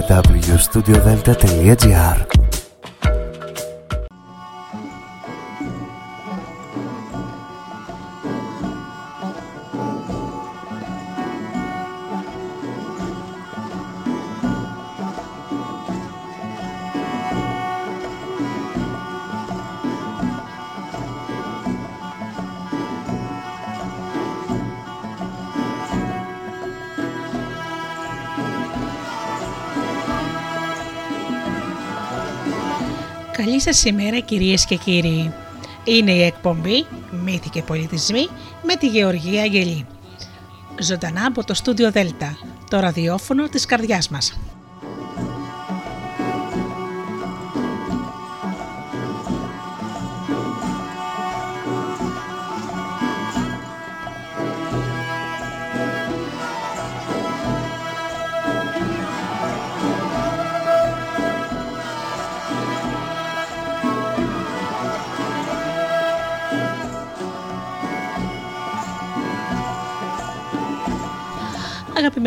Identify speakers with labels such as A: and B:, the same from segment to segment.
A: www.studiodelta.gr
B: Καλή σας σήμερα κυρίες και κύριοι. Είναι η εκπομπή «Μύθοι και πολιτισμοί» με τη Γεωργία Αγγελή. Ζωντανά από το στούντιο Δέλτα, το ραδιόφωνο της καρδιάς μας.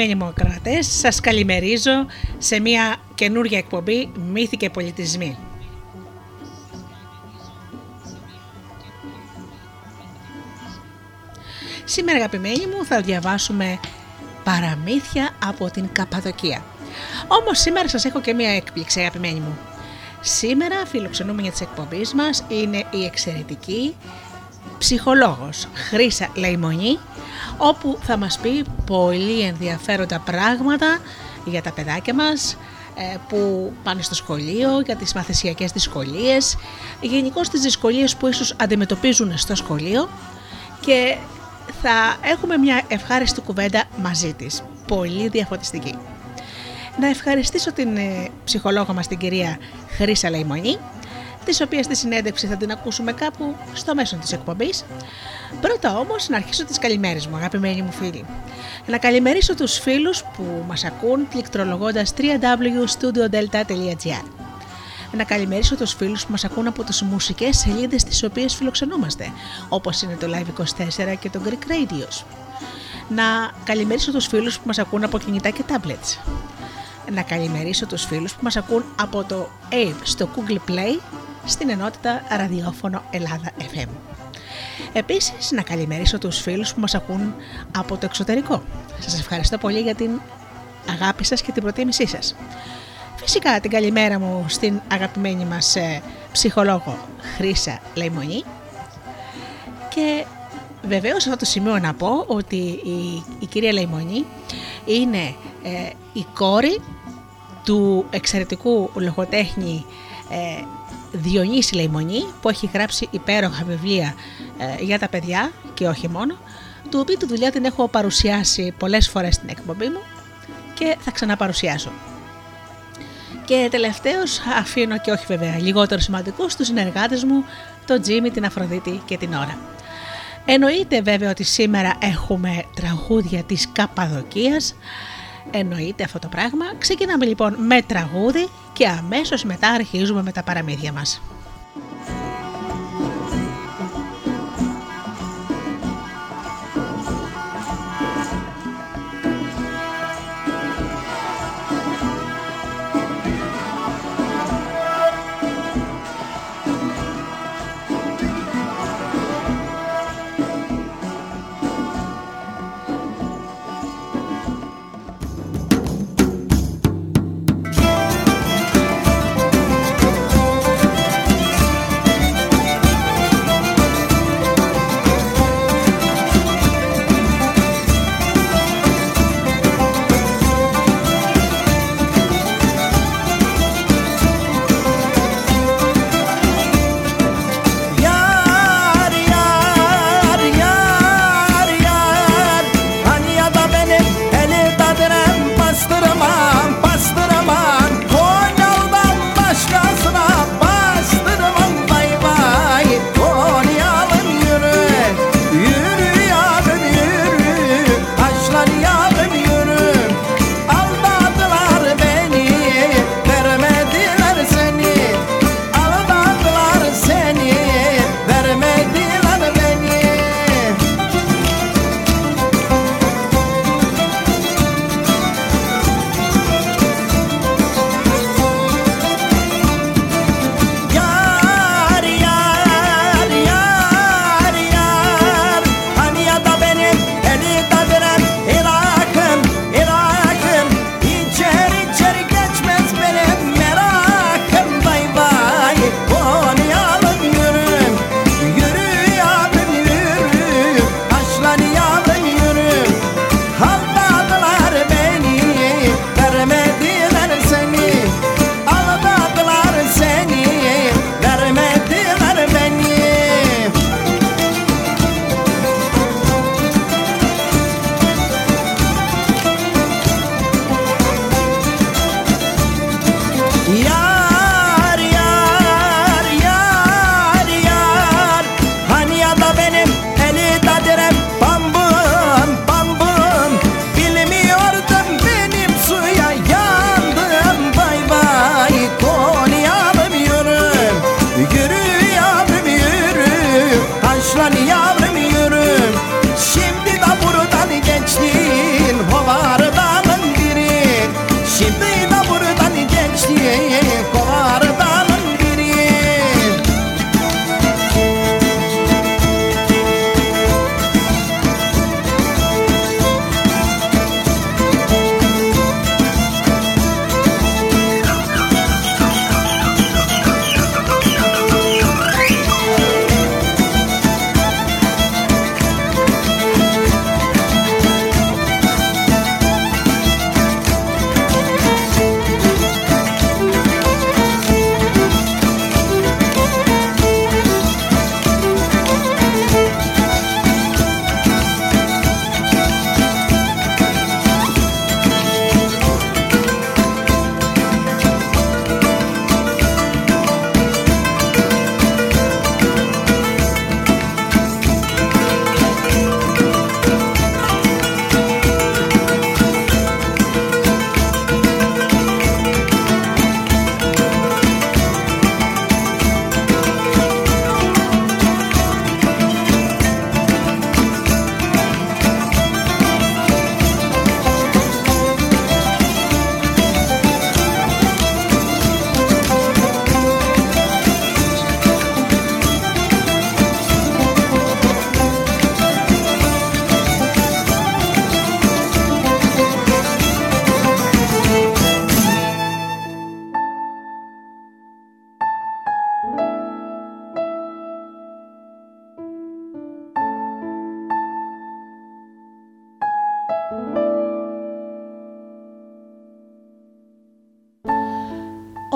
B: Αγαπημένοι μου ακροατές, σας καλημερίζω σε μια καινούργια εκπομπή «Μύθοι και πολιτισμοί». Σήμερα αγαπημένοι μου θα διαβάσουμε παραμύθια από την Καπαδοκία. Όμως σήμερα σας έχω και μια έκπληξη αγαπημένοι μου. Σήμερα φιλοξενούμε για τις εκπομπής μας είναι η εξαιρετική ψυχολόγος Χρύσα Λαϊμονή όπου θα μας πει πολύ ενδιαφέροντα πράγματα για τα παιδάκια μας ε, που πάνε στο σχολείο, για τις μαθησιακές δυσκολίες, γενικώ τις δυσκολίες που ίσως αντιμετωπίζουν στο σχολείο και θα έχουμε μια ευχάριστη κουβέντα μαζί της, πολύ διαφωτιστική. Να ευχαριστήσω την ε, ψυχολόγο μας την κυρία Χρύσα Λαϊμονή τη οποία στη συνέντευξη θα την ακούσουμε κάπου στο μέσο της εκπομπής. Πρώτα όμως να αρχίσω τις καλημέρες μου, αγαπημένοι μου φίλοι. Να καλημερίσω τους φίλους που μας ακούν πληκτρολογώντας www.studiodelta.gr. Να καλημερίσω τους φίλους που μας ακούν από τις μουσικές σελίδες τις οποίες φιλοξενούμαστε, όπως είναι το Live24 και το Greek Radios. Να καλημερίσω τους φίλους που μας ακούν από κινητά και tablets. Να καλημερίσω τους φίλους που μας ακούν από το AVE στο Google Play στην ενότητα ραδιόφωνο Ελλάδα FM. Επίσης να καλημερίσω τους φίλους που μας ακούν από το εξωτερικό. Σας ευχαριστώ πολύ για την αγάπη σας και την προτίμησή σας. Φυσικά την καλημέρα μου στην αγαπημένη μας ε, ψυχολόγο Χρύσα Λαϊμονή και βεβαίως αυτό το σημείο να πω ότι η, η κυρία Λαϊμονή είναι ε, η κόρη του εξαιρετικού λογοτέχνη ε, Διονύση Λεϊμονή που έχει γράψει υπέροχα βιβλία ε, για τα παιδιά και όχι μόνο, του οποίου τη δουλειά την έχω παρουσιάσει πολλές φορές στην εκπομπή μου και θα ξαναπαρουσιάσω. Και τελευταίος αφήνω και όχι βέβαια λιγότερο σημαντικό στους συνεργάτες μου, τον Τζίμι, την Αφροδίτη και την Ωρα. Εννοείται βέβαια ότι σήμερα έχουμε τραγούδια της Καπαδοκίας, εννοείται αυτό το πράγμα. Ξεκινάμε λοιπόν με τραγούδι και αμέσως μετά αρχίζουμε με τα παραμύθια μας.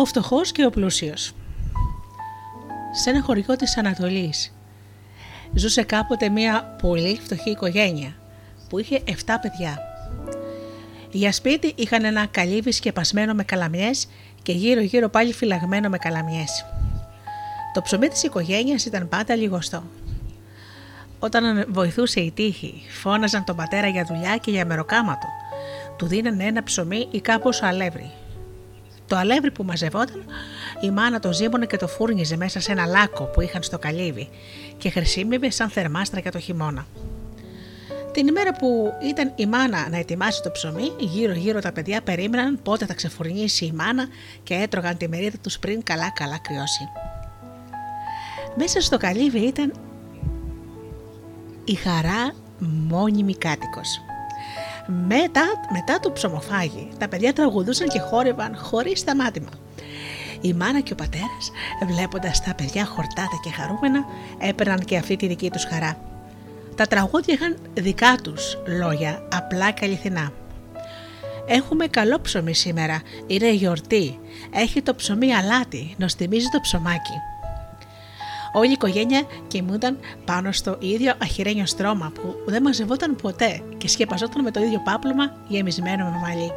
B: Ο φτωχός και ο πλούσιο. Σε ένα χωριό της Ανατολής ζούσε κάποτε μια πολύ φτωχή οικογένεια που είχε 7 παιδιά. Για σπίτι είχαν ένα καλύβι σκεπασμένο με καλαμιές και γύρω γύρω πάλι φυλαγμένο με καλαμιές. Το ψωμί της οικογένειας ήταν πάντα λιγοστό. Όταν βοηθούσε η τύχη, φώναζαν τον πατέρα για δουλειά και για μεροκάματο. Του δίνανε ένα ψωμί ή κάπως αλεύρι. Το αλεύρι που μαζευόταν, η μάνα το ζύμωνε και το φούρνιζε μέσα σε ένα λάκκο που είχαν στο καλύβι και χρησιμεύε σαν θερμάστρα για το χειμώνα. Την ημέρα που ήταν η μάνα να ετοιμάσει το ψωμί, γύρω-γύρω τα παιδιά περίμεναν πότε θα ξεφουρνίσει η μάνα και έτρωγαν τη μερίδα τους πριν καλά-καλά κρυώσει. Μέσα στο καλύβι ήταν η χαρά μόνιμη κάτοικος. Μετά, μετά το ψωμοφάγι, τα παιδιά τραγουδούσαν και χόρευαν χωρίς σταμάτημα. Η μάνα και ο πατέρας, βλέποντας τα παιδιά χορτάτα και χαρούμενα, έπαιρναν και αυτή τη δική τους χαρά. Τα τραγούδια είχαν δικά τους λόγια, απλά και αληθινά. Έχουμε καλό ψωμί σήμερα, είναι γιορτή. Έχει το ψωμί αλάτι, νοστιμίζει το ψωμάκι. Όλη η οικογένεια κοιμούνταν πάνω στο ίδιο αχυρένιο στρώμα που δεν μαζευόταν ποτέ και σκεπαζόταν με το ίδιο πάπλωμα γεμισμένο με μαλλί.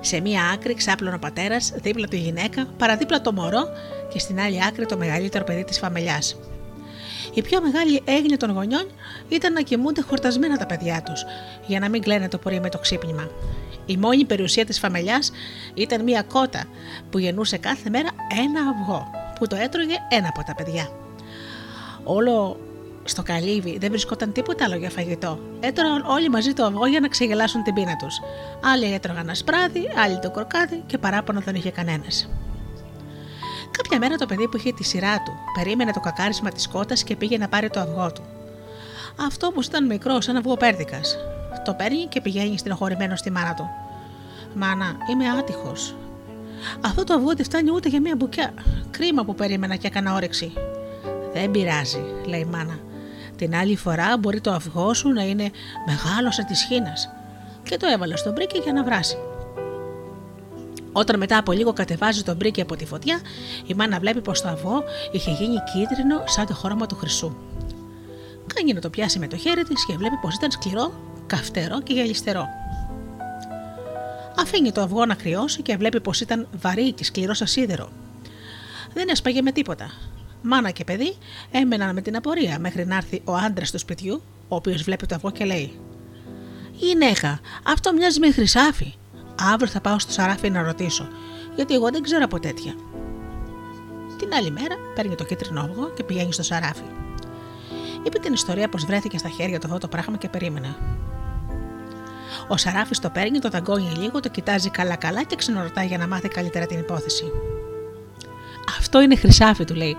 B: Σε μία άκρη ξάπλωνε ο πατέρας, δίπλα του η γυναίκα, παραδίπλα το μωρό και στην άλλη άκρη το μεγαλύτερο παιδί της φαμελιά. Η πιο μεγάλη έγνοια των γονιών ήταν να κοιμούνται χορτασμένα τα παιδιά τους, για να μην κλαίνε το πρωί με το ξύπνημα. Η μόνη περιουσία της φαμελιά ήταν μία κότα που γεννούσε κάθε μέρα ένα αυγό, που το έτρωγε ένα από τα παιδιά. Όλο στο καλύβι δεν βρισκόταν τίποτα άλλο για φαγητό. Έτρωγαν όλοι μαζί το αυγό για να ξεγελάσουν την πείνα τους. Άλλοι έτρωγαν ασπράδι, άλλοι το κορκάδι και παράπονο δεν είχε κανένας. Κάποια μέρα το παιδί που είχε τη σειρά του περίμενε το κακάρισμα της κότας και πήγε να πάρει το αυγό του. Αυτό που ήταν μικρό, σαν αυγό πέρδικας. Το παίρνει και πηγαίνει στενοχωρημένο στη μάνα του. Μάνα, είμαι άτυχος. Αυτό το αυγό δεν φτάνει ούτε για μία μπουκιά. Κρίμα που περίμενα και έκανα όρεξη. Δεν πειράζει, λέει η μάνα. Την άλλη φορά μπορεί το αυγό σου να είναι μεγάλο σαν της χήνας. Και το έβαλε στο μπρίκι για να βράσει. Όταν μετά από λίγο κατεβάζει το μπρίκι από τη φωτιά, η μάνα βλέπει πως το αυγό είχε γίνει κίτρινο σαν το χρώμα του χρυσού. Κάνει να το πιάσει με το χέρι της και βλέπει πως ήταν σκληρό, καυτερό και γυαλιστερό. Αφήνει το αυγό να κρυώσει και βλέπει πως ήταν βαρύ και σκληρό σαν σίδερο. Δεν έσπαγε με τίποτα. Μάνα και παιδί έμεναν με την απορία μέχρι να έρθει ο άντρας του σπιτιού, ο οποίος βλέπει το αυγό και λέει: Γυναίκα, αυτό μοιάζει με χρυσάφι. Αύριο θα πάω στο σαράφι να ρωτήσω, γιατί εγώ δεν ξέρω από τέτοια. Την άλλη μέρα παίρνει το κίτρινο αυγό και πηγαίνει στο σαράφι. Είπε την ιστορία πως βρέθηκε στα χέρια του αυτό το πράγμα και περίμενε. Ο Σαράφης το παίρνει, το δαγκώνει λίγο, το κοιτάζει καλά-καλά και ξενορωτάει για να μάθει καλύτερα την υπόθεση. Αυτό είναι χρυσάφι, του λέει.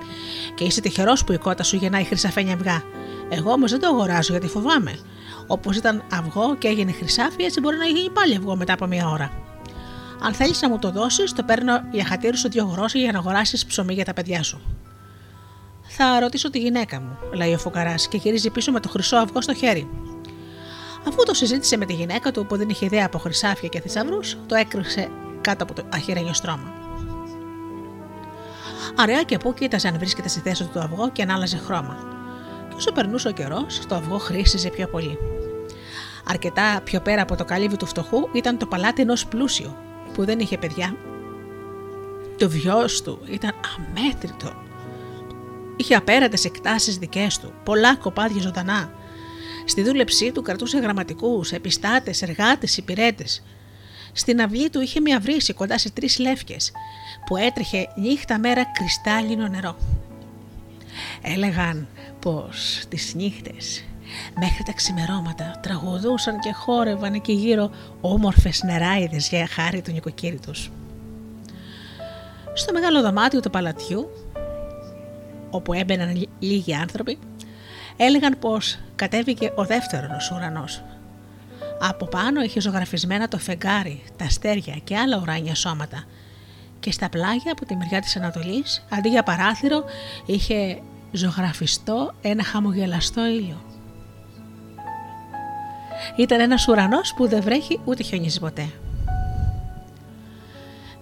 B: Και είσαι τυχερός που η κότα σου γεννάει χρυσαφένια αυγά. Εγώ όμως δεν το αγοράζω γιατί φοβάμαι. Όπως ήταν αυγό και έγινε χρυσάφι, έτσι μπορεί να γίνει πάλι αυγό μετά από μία ώρα. Αν θέλεις να μου το δώσεις, το παίρνω για χατήρου σου δύο γρόσια για να αγοράσεις ψωμί για τα παιδιά σου. Θα ρωτήσω τη γυναίκα μου, λέει ο φουκαράς και γυρίζει πίσω με το χρυσό αυγό στο χέρι. Αφού το συζήτησε με τη γυναίκα του που δεν είχε ιδέα από χρυσάφια και θησαυρούς, το έκρυψε κάτω από το αχυρένιο στρώμα. Αραιά και πού κοίταζε αν βρίσκεται στη θέση του το αυγό και αν άλλαζε χρώμα. Και όσο περνούσε ο καιρός, το αυγό χρήσιζε πιο πολύ. Αρκετά πιο πέρα από το καλύβι του φτωχού ήταν το παλάτι ενός πλούσιου, που δεν είχε παιδιά. Το βιός του ήταν αμέτρητο. Είχε απέρατε εκτάσεις δικές του, πολλά κοπάδια ζωντανά. Στη δούλεψή του κρατούσε γραμματικούς, επιστάτες, εργάτες, υπηρέτες. Στην αυλή του είχε μια βρύση κοντά σε τρεις λεύκες που έτρεχε νύχτα μέρα κρυστάλλινο νερό. Έλεγαν πως τις νύχτες μέχρι τα ξημερώματα τραγουδούσαν και χόρευαν εκεί γύρω όμορφες νεράιδες για χάρη του νοικοκύρη τους. Στο μεγάλο δωμάτιο του παλατιού, όπου έμπαιναν λίγοι άνθρωποι, έλεγαν πως κατέβηκε ο δεύτερος ουρανός. Από πάνω είχε ζωγραφισμένα το φεγγάρι, τα αστέρια και άλλα ουράνια σώματα και στα πλάγια από τη μεριά της Ανατολής, αντί για παράθυρο, είχε ζωγραφιστό ένα χαμογελαστό ήλιο. Ήταν ένας ουρανός που δεν βρέχει ούτε χιονίζει ποτέ.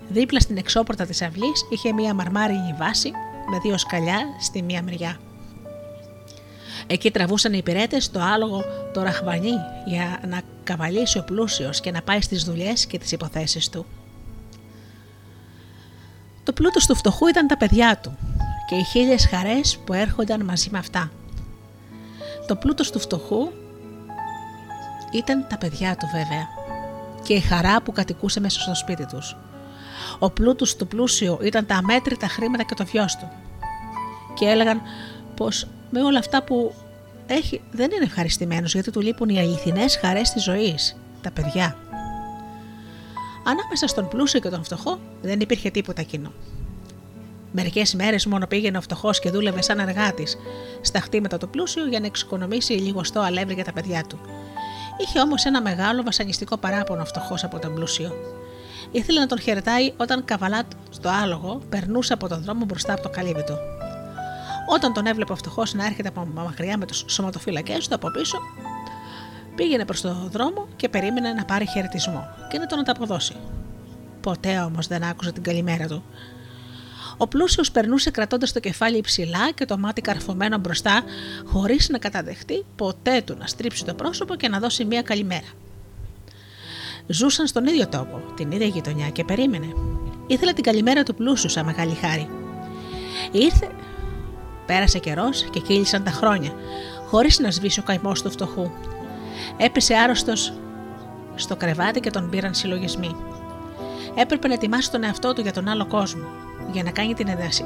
B: Δίπλα στην εξώπορτα της αυλής είχε μία μαρμάρινη βάση με δύο σκαλιά στη μία μεριά. Εκεί τραβούσαν οι υπηρέτες το άλογο το ραχβανί για να καβαλήσει ο πλούσιος και να πάει στις δουλειές και τις υποθέσεις του. Το πλούτος του φτωχού ήταν τα παιδιά του και οι χίλιες χαρές που έρχονταν μαζί με αυτά. Το πλούτος του φτωχού ήταν τα παιδιά του βέβαια και η χαρά που κατοικούσε μέσα στο σπίτι τους. Ο πλούτος του πλούσιο ήταν τα αμέτρητα χρήματα και το βιός του. Και έλεγαν πως με όλα αυτά που έχει δεν είναι ευχαριστημένος γιατί του λείπουν οι αληθινές χαρές της ζωής, τα παιδιά. Ανάμεσα στον πλούσιο και τον φτωχό δεν υπήρχε τίποτα κοινό. Μερικές μέρες μόνο πήγαινε ο φτωχός και δούλευε σαν εργάτης στα χτήματα του πλούσιου για να εξοικονομήσει λίγο στο αλεύρι για τα παιδιά του. Είχε όμως ένα μεγάλο βασανιστικό παράπονο φτωχός από τον πλούσιο. Ήθελε να τον χαιρετάει όταν καβαλά στο άλογο περνούσε από τον δρόμο μπροστά από το καλύβι του. Όταν τον έβλεπε ο φτωχό να έρχεται από μακριά με τους σωματοφύλακές του από πίσω, πήγαινε προς τον δρόμο και περίμενε να πάρει χαιρετισμό και να τον ανταποδώσει. Ποτέ όμως δεν άκουσε την καλημέρα του. Ο πλούσιος περνούσε κρατώντας το κεφάλι υψηλά και το μάτι καρφωμένο μπροστά, χωρίς να καταδεχτεί ποτέ του να στρίψει το πρόσωπο και να δώσει μία καλημέρα. Ζούσαν στον ίδιο τόπο, την ίδια γειτονιά και περίμενε. Ήθελε την καλημέρα του πλούσιου σαν μεγάλη χάρη. Ήρθε, πέρασε καιρός και κύλησαν τα χρόνια, χωρίς να σβήσει ο καημός του φτωχού. Έπεσε άρρωστος στο κρεβάτι και τον πήραν συλλογισμοί. Έπρεπε να ετοιμάσει τον εαυτό του για τον άλλο κόσμο. Για να κάνει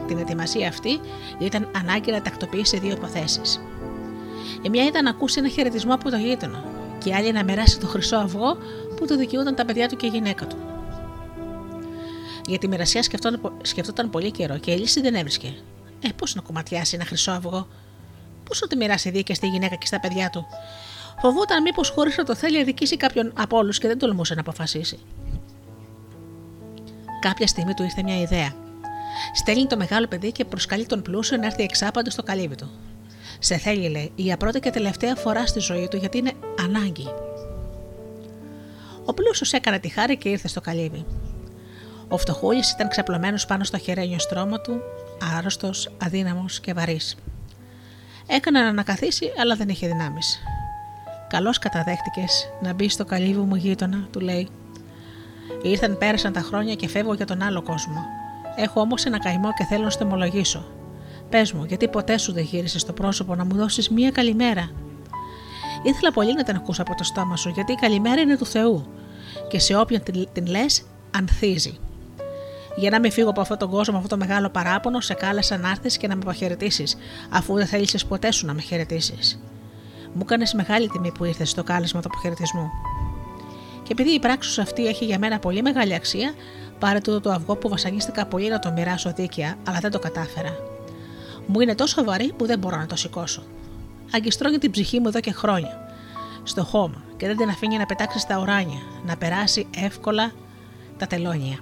B: την ετοιμασία αυτή, ήταν ανάγκη να τακτοποιήσει δύο υποθέσεις. Η μια ήταν να ακούσει ένα χαιρετισμό από το γείτονα, και η άλλη να μοιράσει το χρυσό αυγό που το δικαιούταν τα παιδιά του και η γυναίκα του. Για τη μοιρασιά σκεφτόταν, σκεφτόταν πολύ καιρό και η λύση δεν έβρισκε. Ε, πώς να κομματιάσει ένα χρυσό αυγό, πώς να τη μοιράσει δίκαια στη γυναίκα και στα παιδιά του; Φοβόταν μήπως χωρίς να το θέλει αδικήσει κάποιον από όλους και δεν τολμούσε να αποφασίσει. Κάποια στιγμή του ήρθε μια ιδέα. Στέλνει το μεγάλο παιδί και προσκαλεί τον πλούσιο να έρθει εξάπαντος στο καλύβι του. Σε θέλει, λέει, για πρώτη και τελευταία φορά στη ζωή του γιατί είναι ανάγκη. Ο πλούσιος έκανε τη χάρη και ήρθε στο καλύβι. Ο φτωχούλης ήταν ξαπλωμένος πάνω στο χερένιο στρώμα του, άρρωστος, αδύναμος και βαρύς. Έκανε να ανακαθίσει, αλλά δεν είχε δυνάμεις. Καλώς καταδέχτηκες να μπεις στο καλύβι μου γείτονα, του λέει. Ήρθαν, πέρασαν τα χρόνια και φεύγω για τον άλλο κόσμο. Έχω όμως ένα καημό και θέλω να στο ομολογήσω. Πες μου, γιατί ποτέ σου δεν γύρισες στο πρόσωπο να μου δώσεις μία καλημέρα; Ήθελα πολύ να την ακούσω από το στόμα σου, γιατί η καλημέρα είναι του Θεού και σε όποιον την, την λες, ανθίζει. Για να μην φύγω από αυτόν τον κόσμο, αυτό το μεγάλο παράπονο, σε κάλεσα να έρθεις και να με αποχαιρετήσεις, αφού δεν θέλησε ποτέ σου να με χαιρετήσεις. Μου έκανες μεγάλη τιμή που ήρθες στο κάλεσμα του αποχαιρετισμού. Και επειδή η πράξη σου αυτή έχει για μένα πολύ μεγάλη αξία, πάρε τούτο το αυγό που βασανίστηκα πολύ να το μοιράσω δίκαια, αλλά δεν το κατάφερα. Μου είναι τόσο βαρύ που δεν μπορώ να το σηκώσω. Αγκιστρώνει την ψυχή μου εδώ και χρόνια. Στο χώμα και δεν την αφήνει να πετάξει στα ουράνια, να περάσει εύκολα τα τελώνια.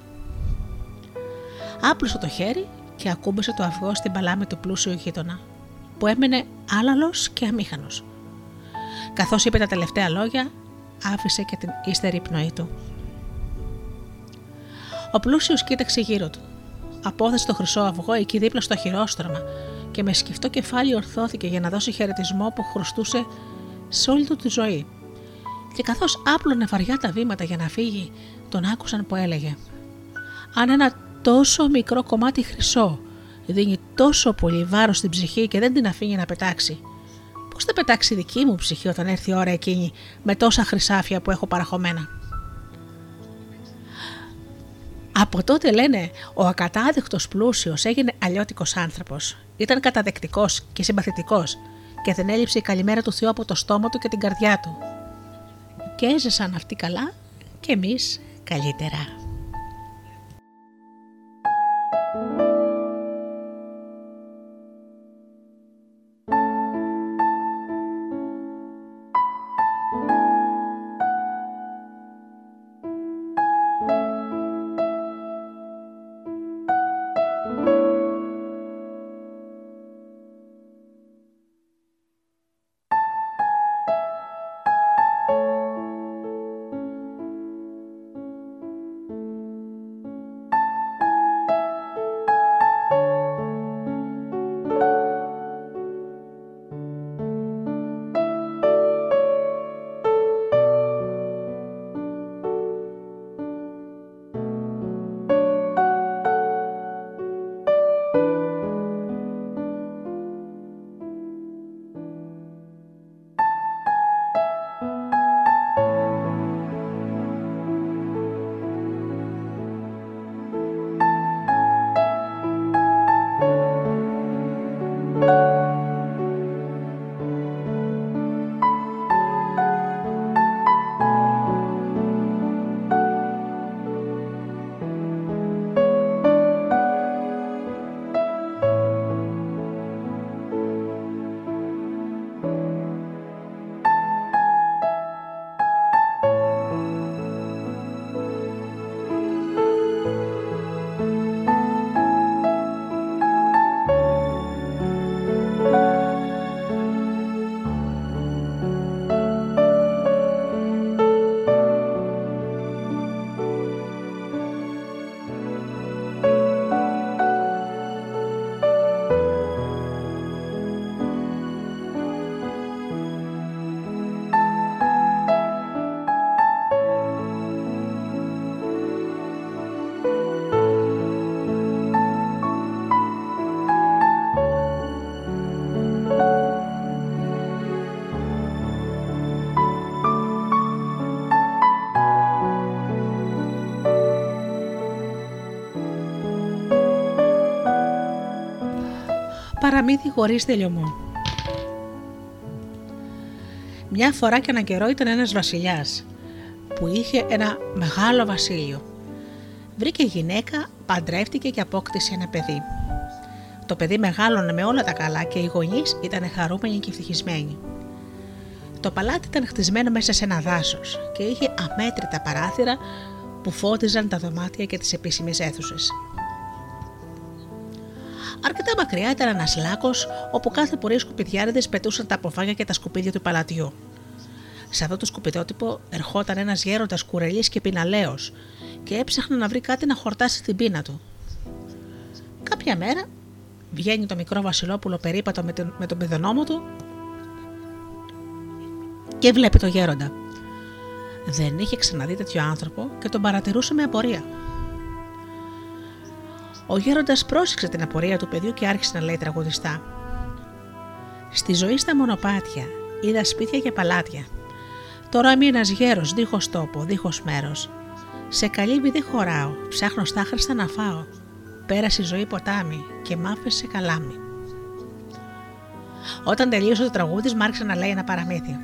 B: Άπλωσε το χέρι και ακούμπησε το αυγό στην παλάμη του πλούσιου γείτονα, που έμενε άλαλος και αμήχανος. Καθώς είπε τα τελευταία λόγια, άφησε και την ύστερη πνοή του. Ο πλούσιος κοίταξε γύρω του. Απόθεσε το χρυσό αυγό εκεί δίπλα στο χειρόστρωμα και με σκεφτό κεφάλι ορθώθηκε για να δώσει χαιρετισμό που χρωστούσε σε όλη του τη ζωή. Και καθώς άπλωνε βαριά τα βήματα για να φύγει, τον άκουσαν που έλεγε «Αν ένα τόσο μικρό κομμάτι χρυσό δίνει τόσο πολύ βάρος στην ψυχή και δεν την αφήνει να πετάξει, πώς θα πετάξει η δική μου ψυχή όταν έρθει η ώρα εκείνη με τόσα χρυσάφια που έχω παραχωμένα». Από τότε λένε ο ακατάδεικτος πλούσιος έγινε αλλιώτικος άνθρωπος. Ήταν καταδεκτικός και συμπαθητικός και δεν έλειψε η καλημέρα του Θεού από το στόμα του και την καρδιά του. Και έζησαν αυτοί καλά και εμείς καλύτερα. Παραμύθι χωρί τελειωμό. Μια φορά και έναν καιρό ήταν ένας βασιλιάς που είχε ένα μεγάλο βασίλειο. Βρήκε γυναίκα, παντρεύτηκε και απόκτησε ένα παιδί. Το παιδί μεγάλωνε με όλα τα καλά και οι γονείς ήταν χαρούμενοι και ευτυχισμένοι. Το παλάτι ήταν χτισμένο μέσα σε ένα δάσος και είχε αμέτρητα παράθυρα που φώτιζαν τα δωμάτια και τις επίσημες αίθουσες. Αρκετά μακριά ήταν ένας λάκκος όπου κάθε πορεία σκουπιδιάριδες πετούσαν τα αποφάγια και τα σκουπίδια του παλατιού. Σε αυτό το σκουπιδότυπο ερχόταν ένας γέροντας κουρελής και πιναλαίος και έψαχνε να βρει κάτι να χορτάσει την πείνα του. Κάποια μέρα βγαίνει το μικρό Βασιλόπουλο περίπατο με τον, με τον παιδονόμο του και βλέπει το γέροντα. Δεν είχε ξαναδεί τέτοιο άνθρωπο και τον παρατηρούσε με απορία. Ο γέροντας πρόσεξε την απορία του παιδιού και άρχισε να λέει τραγουδιστά. Στη ζωή στα μονοπάτια είδα σπίτια και παλάτια. Τώρα είμαι ένας γέρος, δίχως τόπο, δίχως μέρος. Σε καλύβι δεν χωράω, ψάχνω στάχρηστα να φάω. Πέρασε η ζωή ποτάμι και μ' άφησε καλάμι. Όταν τελείωσε το τραγούδι, μ' άρχισε να λέει ένα παραμύθι.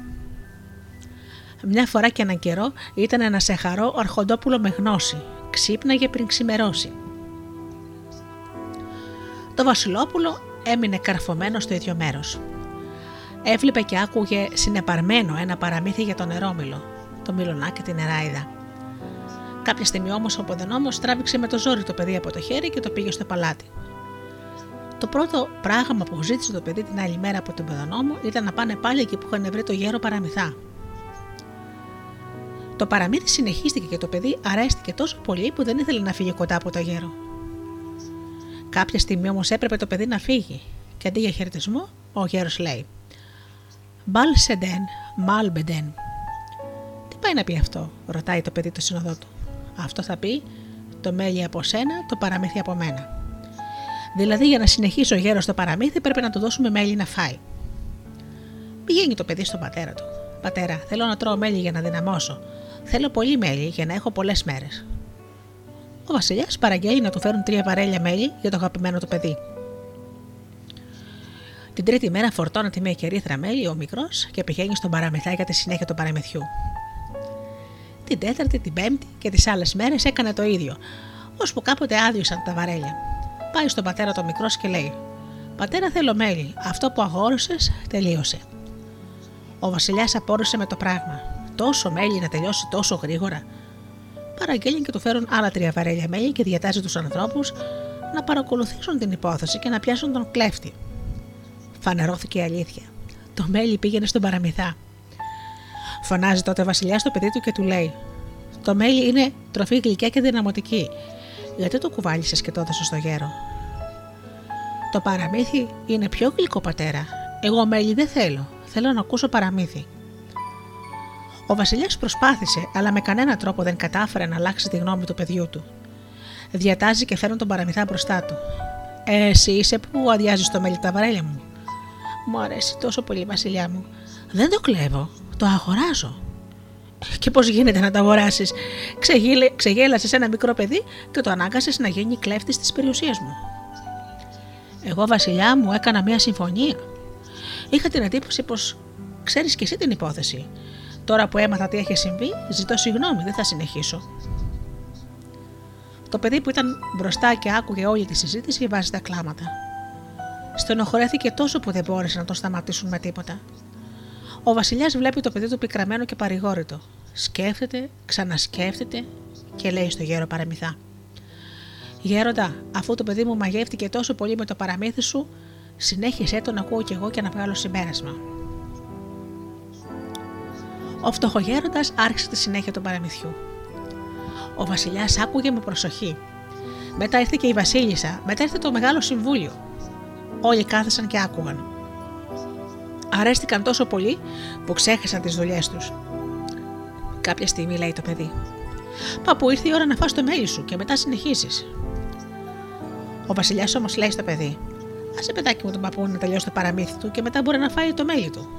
B: Μια φορά και έναν καιρό ήταν ένα σεχαρό αρχοντόπουλο με γνώση. Ξύπναγε πριν ξημερώσει. Το Βασιλόπουλο έμεινε καρφωμένο στο ίδιο μέρος. Έβλεπε και άκουγε συνεπαρμένο ένα παραμύθι για τον νερόμυλο, το μιλονάκι και την νεράιδα. Κάποια στιγμή όμως ο Ποδενόμος τράβηξε με το ζόρι το παιδί από το χέρι και το πήγε στο παλάτι. Το πρώτο πράγμα που ζήτησε το παιδί την άλλη μέρα από τον Ποδενόμο ήταν να πάνε πάλι εκεί που είχαν βρει το γέρο παραμυθά. Το παραμύθι συνεχίστηκε και το παιδί αρέστηκε τόσο πολύ που δεν ήθελε να φύγει κοντά από το γέρο. Κάποια στιγμή όμως έπρεπε το παιδί να φύγει και αντί για χαιρετισμό, ο γέρος λέει: Μπαλ σεντέν, μαλ μπεντέν. Τι πάει να πει αυτό, ρωτάει το παιδί το σύνοδό του. Αυτό θα πει: Το μέλι από σένα, το παραμύθι από μένα. Δηλαδή, για να συνεχίσει ο γέρος το παραμύθι, πρέπει να του δώσουμε μέλι να φάει. Πηγαίνει το παιδί στον πατέρα του. Πατέρα, θέλω να τρώω μέλι για να δυναμώσω. Θέλω πολύ μέλι για να έχω πολλές μέρες. Ο Βασιλιάς παραγγέλει να του φέρουν τρία βαρέλια μέλι για το αγαπημένο του παιδί. Την τρίτη μέρα φορτώνεται μια κερίθρα μέλι ο μικρός και πηγαίνει στον παραμυθά για τη συνέχεια του παραμυθιού. Την τέταρτη, την πέμπτη και τις άλλες μέρες έκανε το ίδιο, ώσπου κάποτε άδειωσαν τα βαρέλια. Πάει στον πατέρα το μικρός και λέει: Πατέρα, θέλω μέλι. Αυτό που αγόρασες τελείωσε. Ο Βασιλιάς απόρρισε με το πράγμα. Τόσο μέλι να τελειώσει τόσο γρήγορα. Παραγγέλνει και του φέρουν άλλα τρία βαρέλια μέλι και διατάζει τους ανθρώπους να παρακολουθήσουν την υπόθεση και να πιάσουν τον κλέφτη. Φανερώθηκε η αλήθεια. Το μέλι πήγαινε στον παραμυθά. Φωνάζει τότε ο Βασιλιάς στο παιδί του και του λέει: Το μέλι είναι τροφή γλυκιά και δυναμωτική. Γιατί το κουβάλισες και το έδωσες στο γέρο; Το παραμύθι είναι πιο γλυκό, πατέρα. Εγώ μέλι δεν θέλω. Θέλω να ακούσω παραμύθι. Ο Βασιλιάς προσπάθησε, αλλά με κανένα τρόπο δεν κατάφερε να αλλάξει τη γνώμη του παιδιού του. Διατάζει και φέρνει τον παραμυθά μπροστά του. Ε, εσύ είσαι που αδειάζεις το μέλι τα βαρέλια μου. Μου αρέσει τόσο πολύ, Βασιλιά μου. Δεν το κλέβω, το αγοράζω. Και πώς γίνεται να το αγοράσεις, ξεγέλασες ένα μικρό παιδί και το ανάγκασες να γίνει κλέφτης της περιουσίας μου. Εγώ, Βασιλιά μου, έκανα μια συμφωνία. Είχα την εντύπωση πως ξέρεις και εσύ την υπόθεση. Τώρα που έμαθα τι έχει συμβεί, ζητώ συγγνώμη, δεν θα συνεχίσω. Το παιδί που ήταν μπροστά και άκουγε όλη τη συζήτηση βάζει τα κλάματα. Στενοχωρέθηκε τόσο που δεν μπόρεσε να το σταματήσουν με τίποτα. Ο Βασιλιάς βλέπει το παιδί του πικραμένο και παρηγόρητο. Σκέφτεται, ξανασκέφτεται και λέει στο γέρο παραμυθά. Γέροντα, αφού το παιδί μου μαγεύτηκε τόσο πολύ με το παραμύθι σου, συνέχισε το να ακούω κι εγώ και να βγάλω συμπέρασμα. Ο φτωχογέροντας άρχισε τη συνέχεια του παραμυθιού. Ο Βασιλιάς άκουγε με προσοχή. Μετά ήρθε και η Βασίλισσα, μετά ήρθε το Μεγάλο Συμβούλιο. Όλοι κάθεσαν και άκουγαν. Αρέστηκαν τόσο πολύ που ξέχασαν τις δουλειές τους. Κάποια στιγμή λέει το παιδί. Παππού ήρθε η ώρα να φας το μέλι σου και μετά συνεχίσεις. Ο Βασιλιάς όμως λέει στο παιδί: Άσε παιδάκι μου τον παππού να τελειώσει το παραμύθι του και μετά μπορεί να φάει το μέλι του.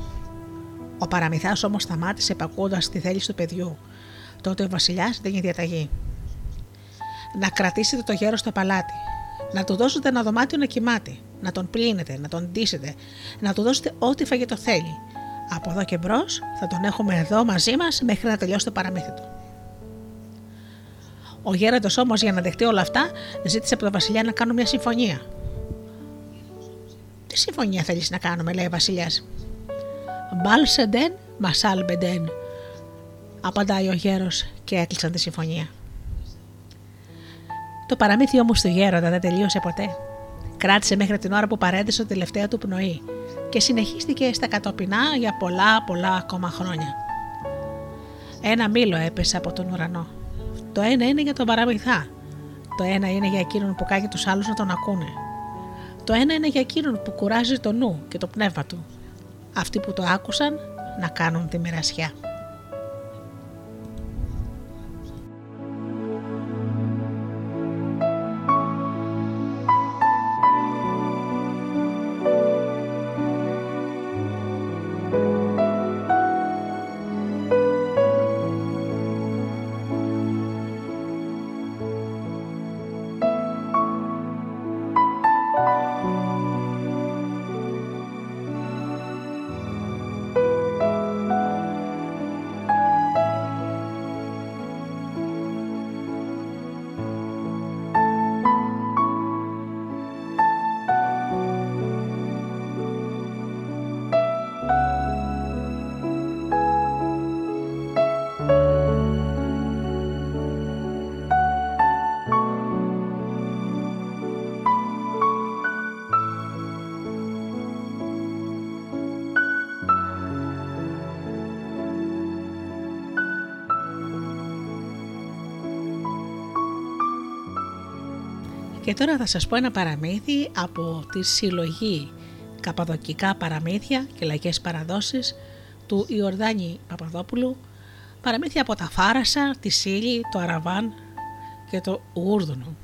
B: Ο παραμυθάς όμως σταμάτησε επακούοντα τη θέληση του παιδιού. Τότε ο Βασιλιάς δίνει διαταγή. Να κρατήσετε το γέρο στο παλάτι. Να του δώσετε ένα δωμάτιο να κοιμάται να τον πλύνετε, να τον ντύσετε, να του δώσετε ό,τι φαγητό θέλει. Από εδώ και μπρος θα τον έχουμε εδώ μαζί μας μέχρι να τελειώσει το παραμύθι του. Ο γέροντος όμως για να δεχτεί όλα αυτά ζήτησε από τον Βασιλιά να κάνουν μια συμφωνία. Τι συμφωνία θέλεις να κάνουμε, λέει ο Βασιλιάς; Μπαλσεντεν, μασάλ μπεντεν, απαντάει ο γέρος και έκλεισαν τη συμφωνία. Το παραμύθι όμως του γέροντα δεν τελείωσε ποτέ. Κράτησε μέχρι την ώρα που παρέντησε το τελευταίο του πνοή και συνεχίστηκε στα κατοπινά για πολλά πολλά ακόμα χρόνια. Ένα μήλο έπεσε από τον ουρανό. Το ένα είναι για τον παραμυθά. Το ένα είναι για εκείνον που κάνει τους άλλους να τον ακούνε. Το ένα είναι για εκείνον που κουράζει το νου και το πνεύμα του. Αυτοί που το άκουσαν να κάνουν τη μοιρασιά. Και τώρα θα σας πω ένα παραμύθι από τη συλλογή Καπαδοκικά παραμύθια και λαϊκές παραδόσεις του Ιορδάνη Παπαδόπουλου παραμύθια από τα Φάρασα, τη Σίλη, το Αραβάν και το Γούρδουνο.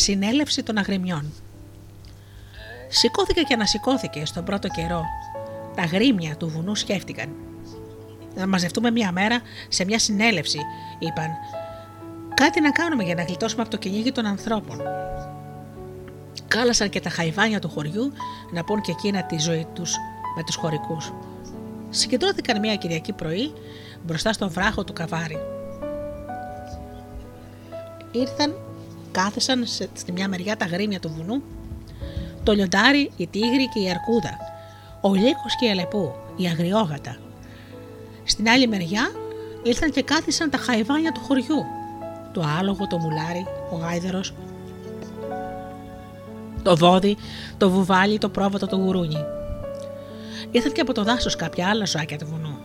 B: Συνέλευση των αγριμιών. Σηκώθηκε και ανασηκώθηκε στον πρώτο καιρό. Τα γρήμια του βουνού σκέφτηκαν. Να μαζευτούμε μια μέρα σε μια συνέλευση, είπαν. Κάτι να κάνουμε για να γλιτώσουμε από το κυνήγι των ανθρώπων. Κάλασαν και τα χαϊβάνια του χωριού να πούν και εκείνα τη ζωή τους με τους χωρικούς. Συγκεντρώθηκαν μια Κυριακή πρωί μπροστά στον βράχο του Καβάρι. Ήρθαν κάθεσαν στη μια μεριά τα γρήμια του βουνού, το λιοντάρι, η τίγρη και η αρκούδα, ο λύκος και η αλεπού, η αγριόγατα. Στην άλλη μεριά ήρθαν και κάθισαν τα χαϊβάνια του χωριού, το άλογο, το μουλάρι, ο γάιδερος, το βόδι, το βουβάλι, το πρόβατο, το γουρούνι. Ήρθαν και από το δάσος κάποια άλλα ζωάκια του βουνού.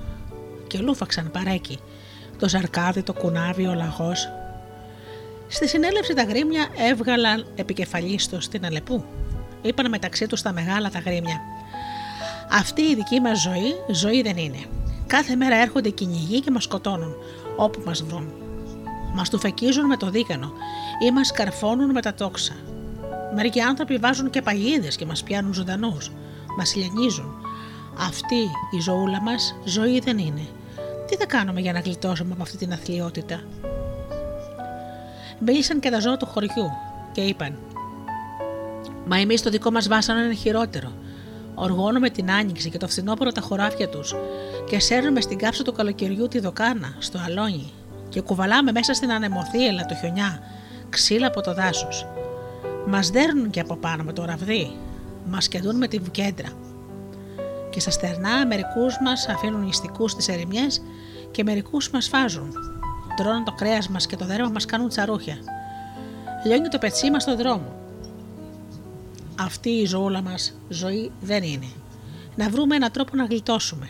B: Και λούφαξαν παρέκι, το ζαρκάδι, το κουνάβι, ο λαγός, Στη συνέλευση τα γρήμια έβγαλαν επικεφαλίστο στην Αλεπού. Είπαν μεταξύ τους τα μεγάλα τα γρήμια. Αυτή η δική μας ζωή, ζωή δεν είναι. Κάθε μέρα έρχονται κυνηγοί και μας σκοτώνουν, όπου μας βρουν. Μας τουφεκίζουν με το δίκανο ή μας καρφώνουν με τα τόξα. Μερικοί άνθρωποι βάζουν και παγίδες και μας πιάνουν ζωντανούς. Μας λιανίζουν. Αυτή η ζωούλα μας ζωή δεν είναι. Τι θα κάνουμε για να γλιτώσουμε από αυτή την αθλειότητα; Μίλησαν και τα ζώα του χωριού και είπαν: Μα εμείς το δικό μας βάσανο είναι χειρότερο. Οργώνουμε την άνοιξη και το φθινόπωρο τα χωράφια τους και σέρνουμε στην κάψα του καλοκαιριού τη δοκάνα, στο αλόνι και κουβαλάμε μέσα στην ανεμοθύελα το χιονιά, ξύλα από το δάσος. Μας δέρνουν και από πάνω με το ραβδί, μας κεντούν με τη βουκέντρα. Και στα στερνά μερικούς μας αφήνουν νηστικού στι ερημιές και μερικούς μας φάζουν. Τρώνε το κρέας μας και το δέρμα μας κάνουν τσαρούχια. Λιώνει το πετσί μας στον δρόμο. Αυτή η ζωούλα μας ζωή δεν είναι. Να βρούμε έναν τρόπο να γλιτώσουμε.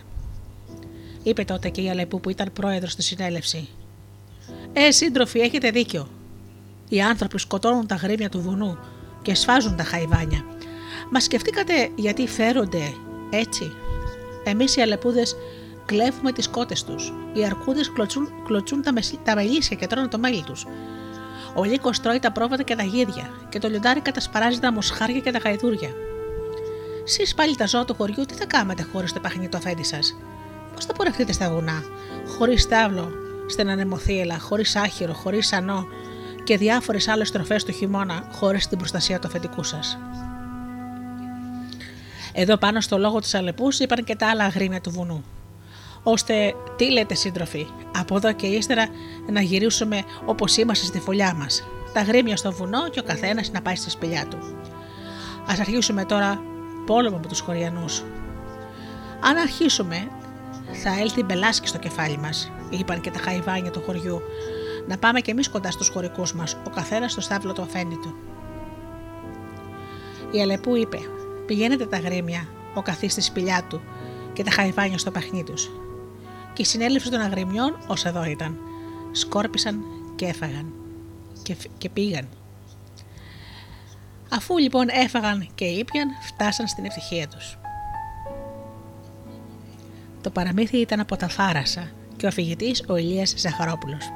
B: Είπε τότε και η Αλεπού που ήταν πρόεδρος στη συνέλευση. Ε, σύντροφοι, έχετε δίκιο. Οι άνθρωποι σκοτώνουν τα γρήμια του βουνού και σφάζουν τα χαϊβάνια. Μα σκεφτήκατε γιατί φέρονται έτσι; Εμείς οι αλεπούδες κλέβουμε τις κότες τους. Οι αρκούδες κλωτσούν, κλωτσούν τα, τα μελίσια και τρώνε το μέλι τους. Ο λύκος τρώει τα πρόβατα και τα γίδια, και το λιοντάρι κατασπαράζει τα μοσχάρια και τα γαϊδούρια. Σεις πάλι τα ζώα του χωριού, τι θα κάνετε χωρίς το παχνί αφέντη σας; Πώς θα πορευτείτε στα βουνά, χωρίς τάβλο, στενανεμοθύελα, χωρίς άχυρο, χωρίς ανώ και διάφορες άλλες τροφές του χειμώνα, χωρίς την προστασία του αφεντικού σας. Εδώ πάνω στο λόγο του Αλεπούς είπαν και τα άλλα αγρίμια του βουνού. Ώστε, τι λέτε σύντροφοι, από εδώ και ύστερα να γυρίσουμε όπως είμαστε στη φωλιά μας. Τα γρήμια στο βουνό και ο καθένας να πάει στη σπηλιά του. Α αρχίσουμε τώρα πόλεμο με τους χωριανούς. Αν αρχίσουμε, θα έλθει μπελάσκη στο κεφάλι μας, είπαν και τα χαϊβάνια του χωριού. Να πάμε κι εμείς κοντά στους χωρικούς μας, ο καθένας στο στάβλο του αφέντη του. Η Αλεπού είπε: Πηγαίνετε τα γρήμια, ο καθής στη σπηλιά του και τα χαϊβάνια στο παχνί τους. Και η συνέλευση των αγριμιών, ως εδώ ήταν, σκόρπισαν και έφαγαν και, και πήγαν. Αφού λοιπόν έφαγαν και ήπιαν, φτάσαν στην ευτυχία τους. Το παραμύθι ήταν από τα Φάρασα και ο αφηγητής ο Ηλίας Ζαχαρόπουλος.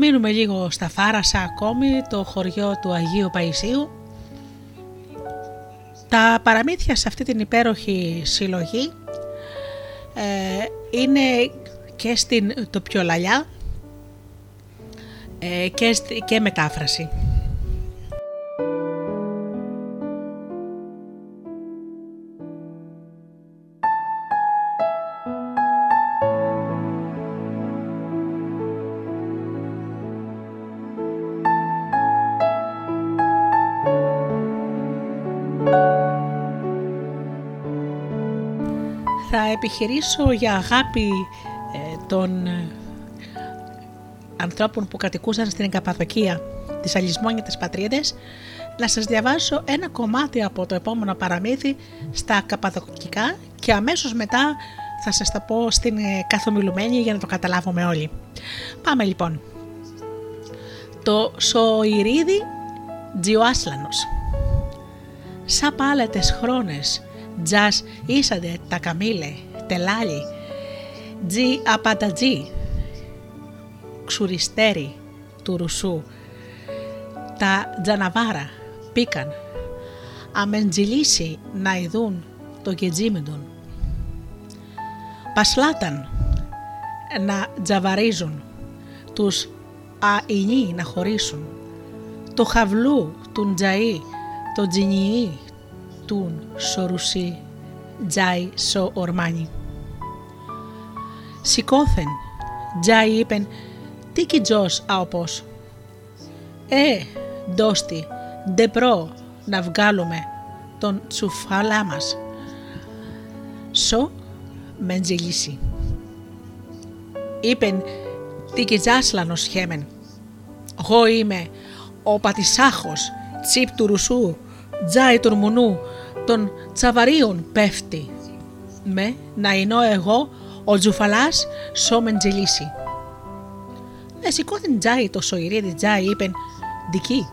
B: Μείνουμε λίγο στα Φάρασα ακόμη, το χωριό του Αγίου Παϊσίου. Τα παραμύθια σε αυτή την υπέροχη συλλογή ε, είναι και στην τοπιολαλιά ε, και, και μετάφραση. Επιχειρήσω για αγάπη ε, των ε, ανθρώπων που κατοικούσαν στην Καπαδοκία τις αλυσμόνιατες πατρίδες να σας διαβάσω ένα κομμάτι από το επόμενο παραμύθι στα καπαδοκικά και αμέσως μετά θα σας τα πω στην ε, καθομιλουμένη για να το καταλάβουμε όλοι. Πάμε λοιπόν. Το Σοηρίδι Τζιοάσλανος Σα πάλετες χρόνες, τζας ήσαντε τα καμίλε, τελάλι, τζι απατατζή, ξουριστέρι του ρουσού, τα τζαναβάρα πήκαν, αμεντζιλίσι να ειδούν το κετζίμιντον. Πασλάταν να τζαβαρίζουν, τους αηνοί να χωρίσουν, το χαβλού του τζαΐ, το τζινιή του σορουσί, τζάι σο ορμάνι. Σηκώθεν, τζάι είπεν, τι κιτζός αοπός. Ε, ντόστι, ντε προ να βγάλουμε τον τσουφάλά μας. Σο μεντζελίσι. Είπεν, τι κιτζάσλανος χέμεν. Εγώ είμαι ο πατησάχος τσίπ του ρουσού, τζάι του μουνού, των τσαβαρίων πέφτει. Με να εινώ εγώ ο Τζουφαλάς σώμεν τζελίσι. Ναι σηκώθην τζάι το σοηρίδι τζάι είπεν «Δική».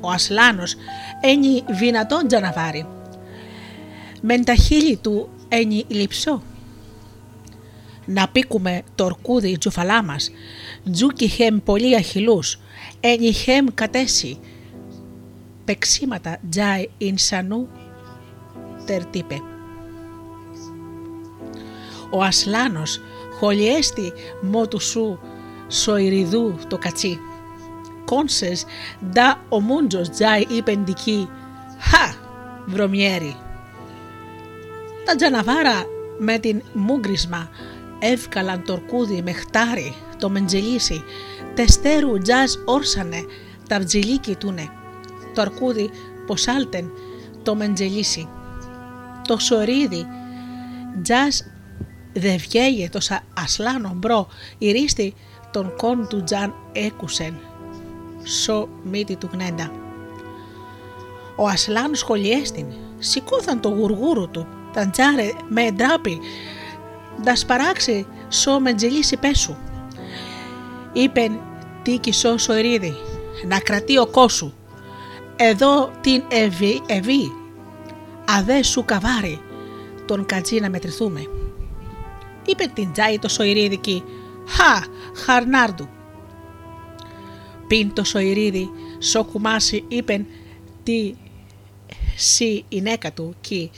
B: Ο Ασλάνος ένι βινατόν τζαναβάρι. Μεν τα χείλη του ένι λειψό. Να πήκουμε το ορκούδι τζουφαλά μας, τζούκι χεμ πολύ αχυλούς, ένι χεμ κατέσι. Πεξίματα τζάι ινσανού τερτύπε. Ο Ασλάνος χολιέστη μότου σου σοϊριδού το κατσί. Κόνσες ντα ο μούντζος τζάι υπεντική «Χα, βρωμιέρι». Τα τζαναβάρα με την μούγκρισμα εύκαλαν το ορκούδι με χτάρι, το μεντζελίσι, τεστέρου τζάζ όρσανε, τα βτζιλίκι τούνε. Το αρκούδι ποσάλτεν το μεντζελίσι. Το σορίδι τζάζ Δε βγαίγε το ασλάνο μπρο, η ρίστη των κόν του τζαν έκουσεν. Σο μύτη του γνέντα. Ο ασλάνο σχολιέστην, σηκώθαν το γουργούρου του, τα τζάρε με εντράπη, δα σπαράξει σο με τζελίσι πέσου. Είπεν τίκη σο σοερίδι, να κρατεί ο κόσου. Εδώ την ευή, ευή, αδέ σου καβάρι, τον κατζί να μετρηθούμε είπε την τζάι το σοηρίδικη «Χα, χαρνάρδου». Πίν το σοηρίδι, σο κουμάσι είπεν τι σι η νέκα του κι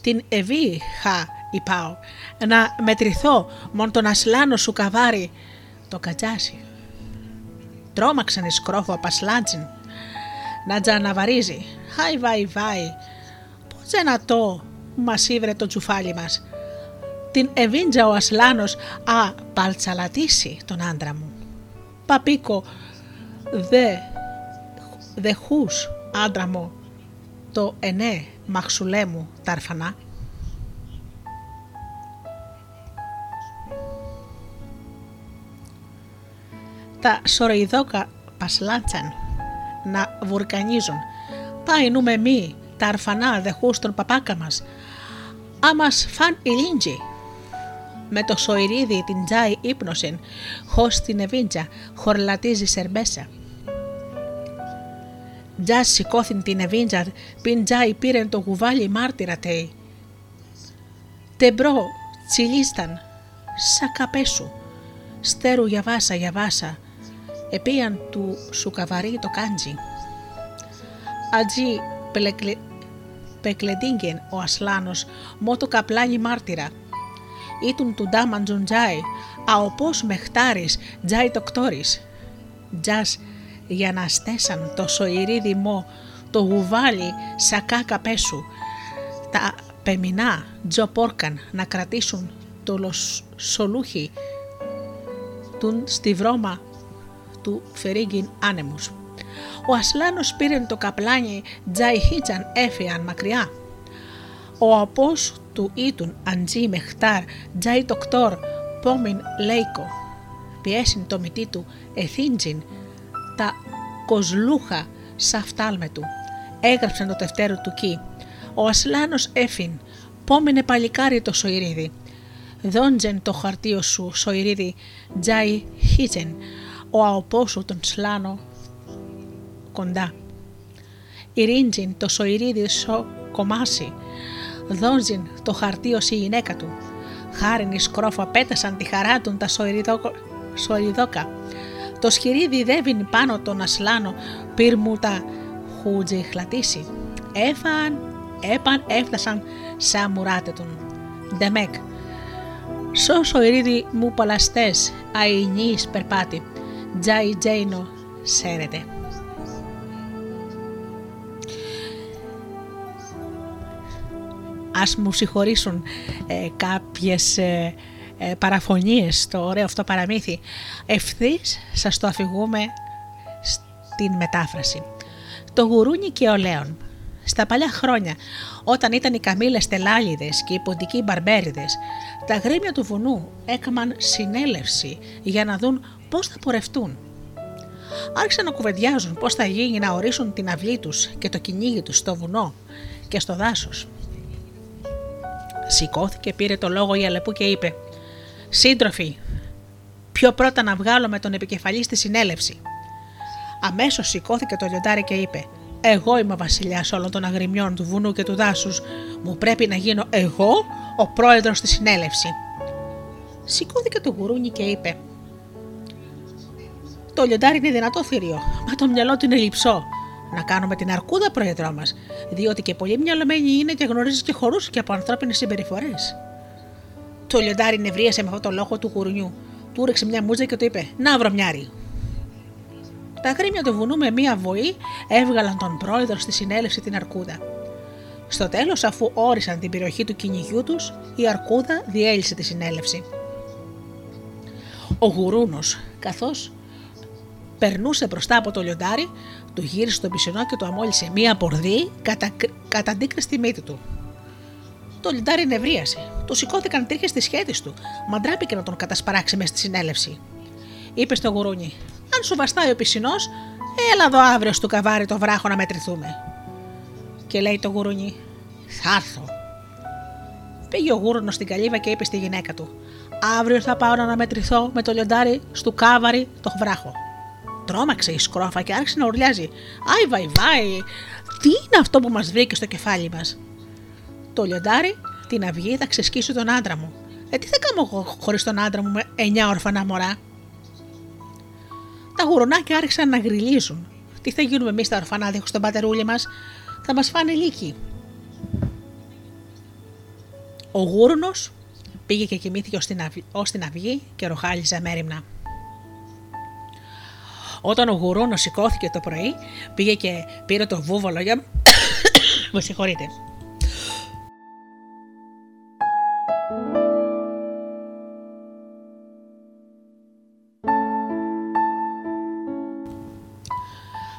B: την ευή χα υπάω να μετρηθώ μον τον ασλάνο σου καβάρι το κατζάσι. Τρόμαξαν η σκρόφο απασλάντσιν να τζαναβαρίζει. Χάι βάι βάι, πώς να το μας ήβρε το τσουφάλι μας την εβίντζα ο Ασλάνος «Α, παλτσαλατήσει τον άντρα μου». «Παπίκο, δε, δε χούς, άντρα μου, το ενέ μαξουλέ μου ταρφανά». Τα σοροϊδόκα πασλάντσαν να βουρκανίζουν. Πάει νούμε μη τα αρφανά δεχούς τον παπάκα μας. Άμας φαν ηλίντζι με το σοηρίδι την τζάι ύπνωσεν, χως την εβίντζα, χορλατίζει σερμπέσα. Τζάς σηκώθην την εβίντζα, πιν τζάι πήρεν το γουβάλι μάρτυρα τέι. Τεμπρό, τσιλίσταν, καπέσου, στέρου για βάσα για βάσα, επίαν του σου καβαρί το κάντζι. Ατζί πλεκλε... Πεκλεντίγκεν ο Ασλάνος, μότο καπλάνι μάρτυρα. Ήτουν του ντάμαν τζουντζάι, αοπός μεχτάρης, τζάι τοκτόρης. Τζας για να στέσαν το σοηρίδι μου, το γουβάλι σακά καπέσου, τα πεμινά τζο πόρκαν να κρατήσουν το σολούχι του στη βρώμα του φερίγκιν άνεμους. Ο Ασλάνος πήρε το καπλάνι τζάι χίτσαν έφυγαν μακριά. Ο απός του ήτουν αντζή μεχτάρ τζάι τοκτόρ πόμιν λέικο. Πιέσιν το μυτί του εθίντζιν τα κοσλούχα σαφτάλμε του. Έγραψαν το τευτέρο του κι. Ο Ασλάνος έφην πόμινε παλικάρι το σοηρίδι. Δόντζεν το χαρτίο σου σοηρίδι τζάι χίτζεν. Ο αοπόσου τον σλάνο κοντά. Ειρήντζιν το σοηρίδι σο κομμάσι. Δόντζιν το χαρτίο η γυναίκα του. Χάριν η σκρόφα πέτασαν τη χαρά του τα σοηριδόκα. Το σχηρίδι δεύειν πάνω τον ασλάνο πυρ μου τα χούτζι χλατήσει. Έφαν, έπαν, έφτασαν σαν μουράτε τον. Ντεμέκ. Σώσο ηρίδι μου παλαστές, αϊνής περπάτη. Τζάι τζέινο, σέρετε. Ας μου συγχωρήσουν ε, κάποιες ε, ε, παραφωνίες στο ωραίο αυτό παραμύθι. Ευθύς σας το αφηγούμε στην μετάφραση. Το γουρούνι και ο Λέων. Στα παλιά χρόνια, όταν ήταν οι καμίλες τελάλιδες και οι ποντικοί μπαρμπέριδες, τα γρήμια του βουνού έκαναν συνέλευση για να δουν πώς θα πορευτούν. Άρχισαν να κουβεντιάζουν πώς θα γίνει να ορίσουν την αυλή τους και το κυνήγι τους στο βουνό και στο δάσος. Σηκώθηκε, πήρε το λόγο η Αλεπού και είπε Σύντροφοι, πιο πρώτα να βγάλω τον επικεφαλής στη συνέλευση. Αμέσως σηκώθηκε το λιοντάρι και είπε: Εγώ είμαι ο βασιλιάς όλων των αγριμιών του βουνού και του δάσους. Μου πρέπει να γίνω εγώ ο πρόεδρος στη συνέλευσης. Σηκώθηκε το γουρούνι και είπε: Το λιοντάρι είναι δυνατό θηρίο, μα το μυαλό του είναι λυψό. Να κάνουμε την αρκούδα πρόεδρό μας, διότι και πολύ μυαλωμένη είναι και γνωρίζεις και χωρού και από ανθρώπινες συμπεριφορές. Το λιοντάρι νευρίασε με αυτό το λόγο του γουρουνιού. Του ρίξε μια μούζα και του είπε: Να βρωμιάρι. Τα γρήμια του βουνού με μία βοή έβγαλαν τον πρόεδρο στη συνέλευση την Αρκούδα. Στο τέλος, αφού όρισαν την περιοχή του κυνηγιού τους, η Αρκούδα διέλυσε τη συνέλευση. Ο γουρούνος, καθώς περνούσε μπροστά από το λιοντάρι, του γύρισε το πισινό και του αμόλυσε μία πορδί κατά, κατά στη μύτη του. Το λιντάρι νευρίασε. Του σηκώθηκαν τρίχες στη σχέτη του. Μαντράπηκε να τον κατασπαράξει μες στη συνέλευση. Είπε στο γουρούνι: Αν σου βαστάει ο πισινός, έλα εδώ αύριο στο καβάρι το βράχο να μετρηθούμε. Και λέει το γουρούνι: Θα έρθω. Πήγε ο γούρουνο στην καλύβα και είπε στη γυναίκα του: Αύριο θα πάω να μετρηθώ με το λιοντάρι στο κάβαρι το βράχο. Τρώμαξε η σκρόφα και άρχισε να ουρλιάζει. Άι βαϊ βαϊ, τι είναι αυτό που μας βρήκε στο κεφάλι μας; Το λιοντάρι την αυγή θα ξεσκίσω τον άντρα μου. Ε, τι θα κάνω εγώ χωρίς τον άντρα μου με εννιά ορφανά μωρά; Τα γουρουνάκια άρχισαν να γριλίζουν. Τι θα γίνουμε εμείς τα ορφανά δίχως τον πατερούλι μας, θα μας φάνε λύκοι. Ο γούρουνο πήγε και κοιμήθηκε ως την αυγή και ροχάλιζε μέρημνα. Όταν ο γουρούνο σηκώθηκε το πρωί, πήγε και πήρε το βούβολο για. Με συγχωρείτε.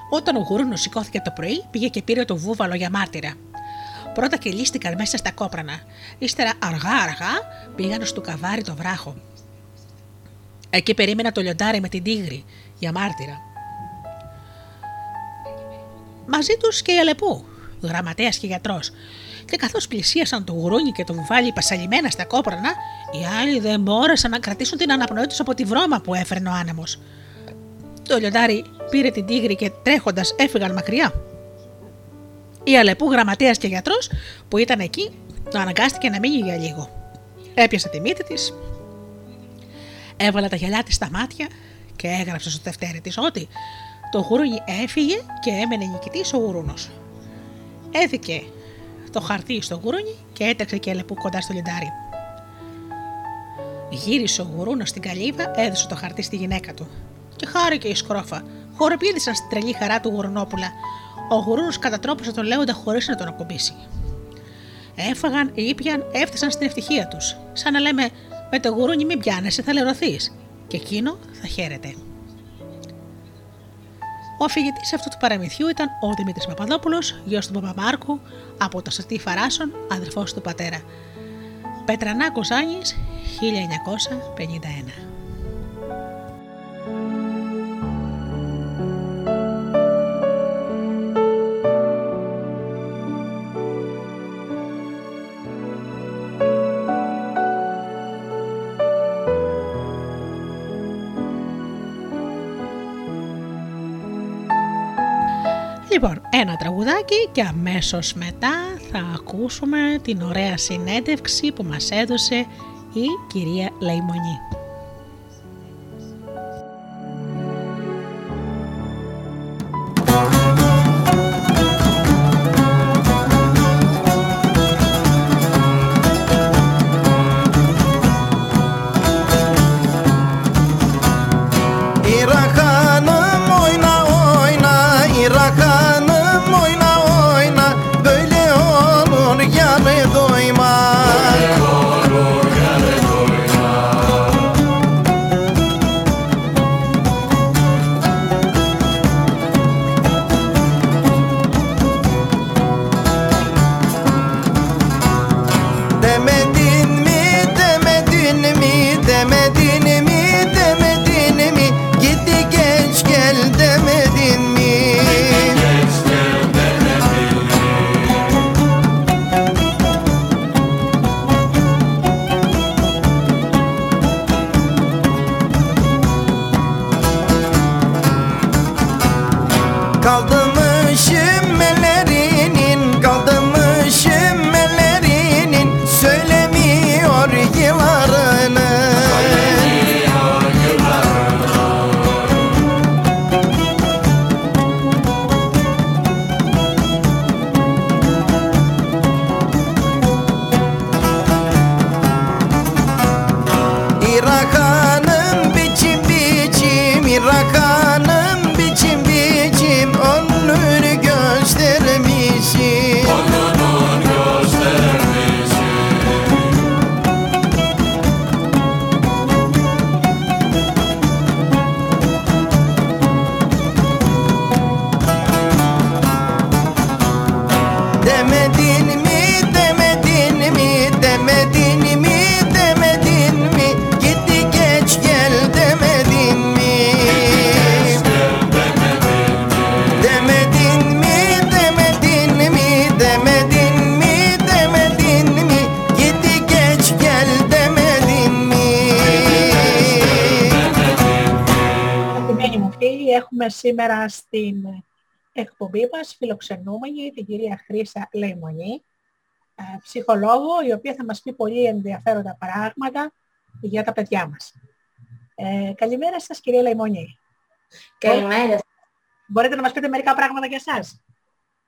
B: Όταν ο γουρούνο σηκώθηκε το πρωί, πήγε και πήρε το βούβαλο για μάρτυρα. Πρώτα κελίστηκαν μέσα στα κόπρανα. Ύστερα αργά-αργά πήγαν στο καβάρι το βράχο. Εκεί περίμενα το λιοντάρι με την τίγρη για μάρτυρα. Μαζί τους και η Αλεπού, γραμματέας και γιατρός. Και καθώς πλησίασαν το γουρούνι και το βουβάλι πασαλιμένα στα κόπρανα, οι άλλοι δεν μπόρεσαν να κρατήσουν την αναπνοή του από τη βρώμα που έφερνε ο άνεμος. Το λιοντάρι πήρε την τίγρη και τρέχοντας έφυγαν μακριά. Η Αλεπού, γραμματέας και γιατρός που ήταν εκεί, το αναγκάστηκε να μείνει για λίγο. Έπιασε τη μύτη της, έβαλε τα γυαλιά της στα μάτια και έγραψε στο τευτέρι της ότι το γουρούνι έφυγε και έμενε νικητής ο γουρούνο. Έδικε
C: το χαρτί στο γουρούνι και έτρεξε και έλεπου κοντά στο λιντάρι. Γύρισε ο γουρούνο στην καλύβα, έδωσε το χαρτί στη γυναίκα του. Και χάρηκε η σκρόφα. Χορεπίδησαν στην τρελή χαρά του γουρουνόπουλα. Ο γουρούνος κατατρόπωσε τον Λέοντα χωρίς να τον ακουμπήσει. Έφαγαν, ήπιαν, έφτασαν στην ευτυχία τους. Σαν να λέμε: Με το γουρούνι μην πιάνεσαι, θα λερωθείς. Και εκείνο θα χαίρεται. Ο αφηγητής αυτού του παραμυθιού ήταν ο Δημήτρης Παπαδόπουλος, γιος του Παπαμάρκου, από το Σωτή Φαράσον, αδερφός του πατέρα. Πετρανάκος Άνη, 1951. Ένα τραγουδάκι και αμέσως μετά θα ακούσουμε την ωραία συνέντευξη που μας έδωσε η κυρία Λεϊμονή. σήμερα στην εκπομπή μας φιλοξενούμενη την κυρία Χρύσα Λεϊμονή, ε, ψυχολόγο, η οποία θα μας πει πολύ ενδιαφέροντα πράγματα για τα παιδιά μας. Ε, καλημέρα σας κυρία Λεϊμονή.
D: Καλημέρα.
C: Μπορείτε να μας πείτε μερικά πράγματα για εσάς.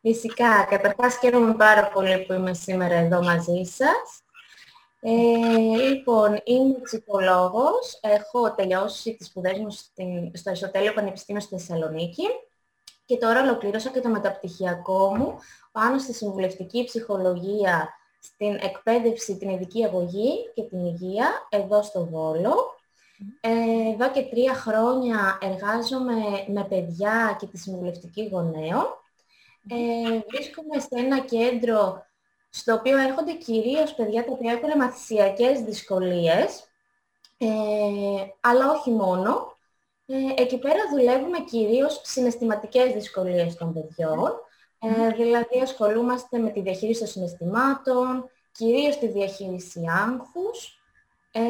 D: Φυσικά. Καταρχάς χαίρομαι πάρα πολύ που είμαι σήμερα εδώ μαζί σας. Ε, λοιπόν, είμαι ψυχολόγος. Έχω τελειώσει τις σπουδές μου στην, στο Αριστοτέλειο Πανεπιστήμιο στη Θεσσαλονίκη και τώρα ολοκλήρωσα και το μεταπτυχιακό μου πάνω στη συμβουλευτική ψυχολογία στην εκπαίδευση, την ειδική αγωγή και την υγεία εδώ στο Βόλο. Ε, εδώ και τρία χρόνια εργάζομαι με παιδιά και τη συμβουλευτική γονέων. Ε, βρίσκομαι σε ένα κέντρο στο οποίο έρχονται κυρίως παιδιά τα οποία έχουν μαθησιακές δυσκολίες, ε, αλλά όχι μόνο. Ε, εκεί πέρα δουλεύουμε κυρίως συναισθηματικές δυσκολίες των παιδιών, ε, δηλαδή ασχολούμαστε με τη διαχείριση των συναισθημάτων, κυρίως τη διαχείριση άγχους, ε,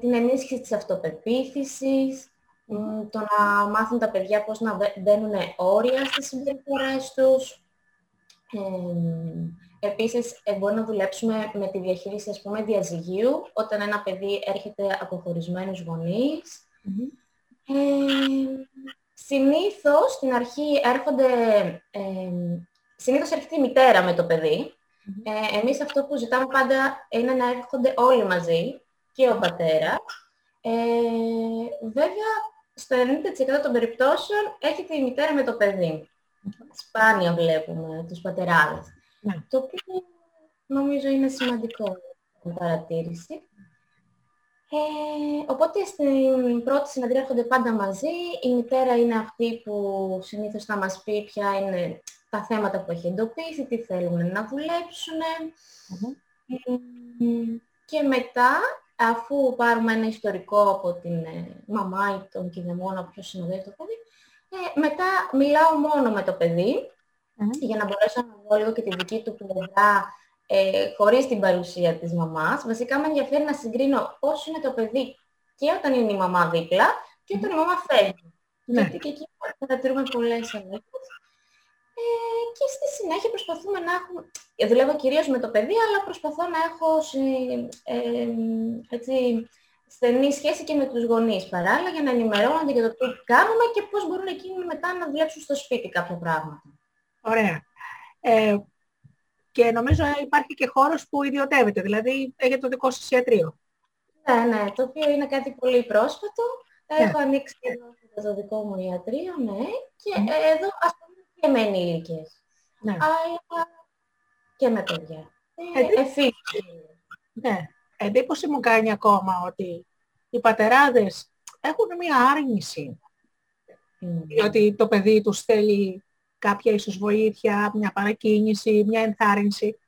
D: την ενίσχυση της αυτοπεποίθησης, το να μάθουν τα παιδιά πώς να μπαίνουν όρια στις συμπεριφορές τους, Επίσης, ε, μπορούμε να δουλέψουμε με τη διαχείριση, ας πούμε, διαζυγίου, όταν ένα παιδί έρχεται από χωρισμένους Ε, συνήθως, στην αρχή έρχονται... Ε, συνήθως έρχεται η μητέρα με το παιδί Ε, εμείς αυτό που ζητάμε πάντα είναι να έρχονται όλοι μαζί και ο πατέρας. Ε, βέβαια, στο 90% των περιπτώσεων έχετε η μητέρα με το παιδί. Σπάνια βλέπουμε τους πατεράδες.
E: Ναι.
D: Το οποίο νομίζω είναι σημαντικό παρατήρηση. Ε, οπότε στην πρώτη συναντρία έρχονται πάντα μαζί. Η μητέρα είναι αυτή που συνήθως θα μας πει ποια είναι τα θέματα που έχει εντοπίσει, τι θέλουν να δουλέψουν. Και μετά, αφού πάρουμε ένα ιστορικό από την ε, μαμά ή τον κηδεμόνα, ποιος συνοδεύει το παιδί, ε, μετά μιλάω μόνο με το παιδί, για να μπορέσω να δω λίγο και τη δική του πλευρά ε, χωρίς την παρουσία της μαμάς. Βασικά με ενδιαφέρει να συγκρίνω πώς είναι το παιδί και όταν είναι η μαμά δίπλα και όταν η μαμά φεύγει.
E: Ναι.
D: Γιατί και εκεί παρατηρούμε πολλές αλλαγές. Ε, και στη συνέχεια προσπαθούμε να έχουμε... Δουλεύω κυρίως με το παιδί, αλλά προσπαθώ να έχω ε, έτσι, στενή σχέση και με τους γονείς παράλληλα για να ενημερώνονται για το τι κάνουμε και πώς μπορούν εκείνοι μετά να δουλέψουν στο σπίτι κάποια πράγματα.
E: Ωραία. Ε, και νομίζω υπάρχει και χώρος που ιδιωτεύεται, δηλαδή έχετε το δικό σας ιατρείο.
D: Ναι, ναι, το οποίο είναι κάτι πολύ πρόσφατο.
E: Ναι.
D: Έχω ανοίξει εδώ το δικό μου ιατρείο, ναι, και ε, εδώ ασχολούμαι και με ενήλικες,
E: Ναι.
D: αλλά και με παιδιά.
E: Ε,
D: Ε, εφήβοι.
E: ναι. Εντύπωση μου κάνει ακόμα ότι οι πατεράδες έχουν μία άρνηση
D: Μμ.
E: ότι το παιδί τους θέλει κάποια ίσως βοήθεια, μια παρακίνηση, μια ενθάρρυνση.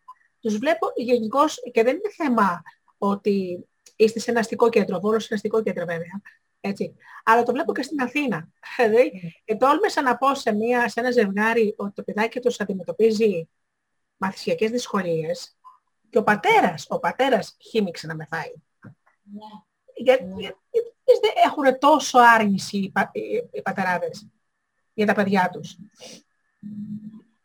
E: Τους βλέπω γενικώς και δεν είναι θέμα ότι είστε σε ένα αστικό κέντρο, Βόλος σε ένα αστικό κέντρο βέβαια, έτσι. Αλλά το βλέπω και στην Αθήνα. Δηλαδή, και τόλμησα να πω σε, μια, σε ένα ζευγάρι ότι το παιδάκι τους αντιμετωπίζει μαθησιακές δυσκολίες και ο πατέρας, ο πατέρας χύμιξε να με φάει.
D: Ναι.
E: Γιατί,
D: Ναι.
E: γιατί δεν έχουν τόσο άρνηση οι, πα, οι, οι πατεράδες για τα παιδιά τους.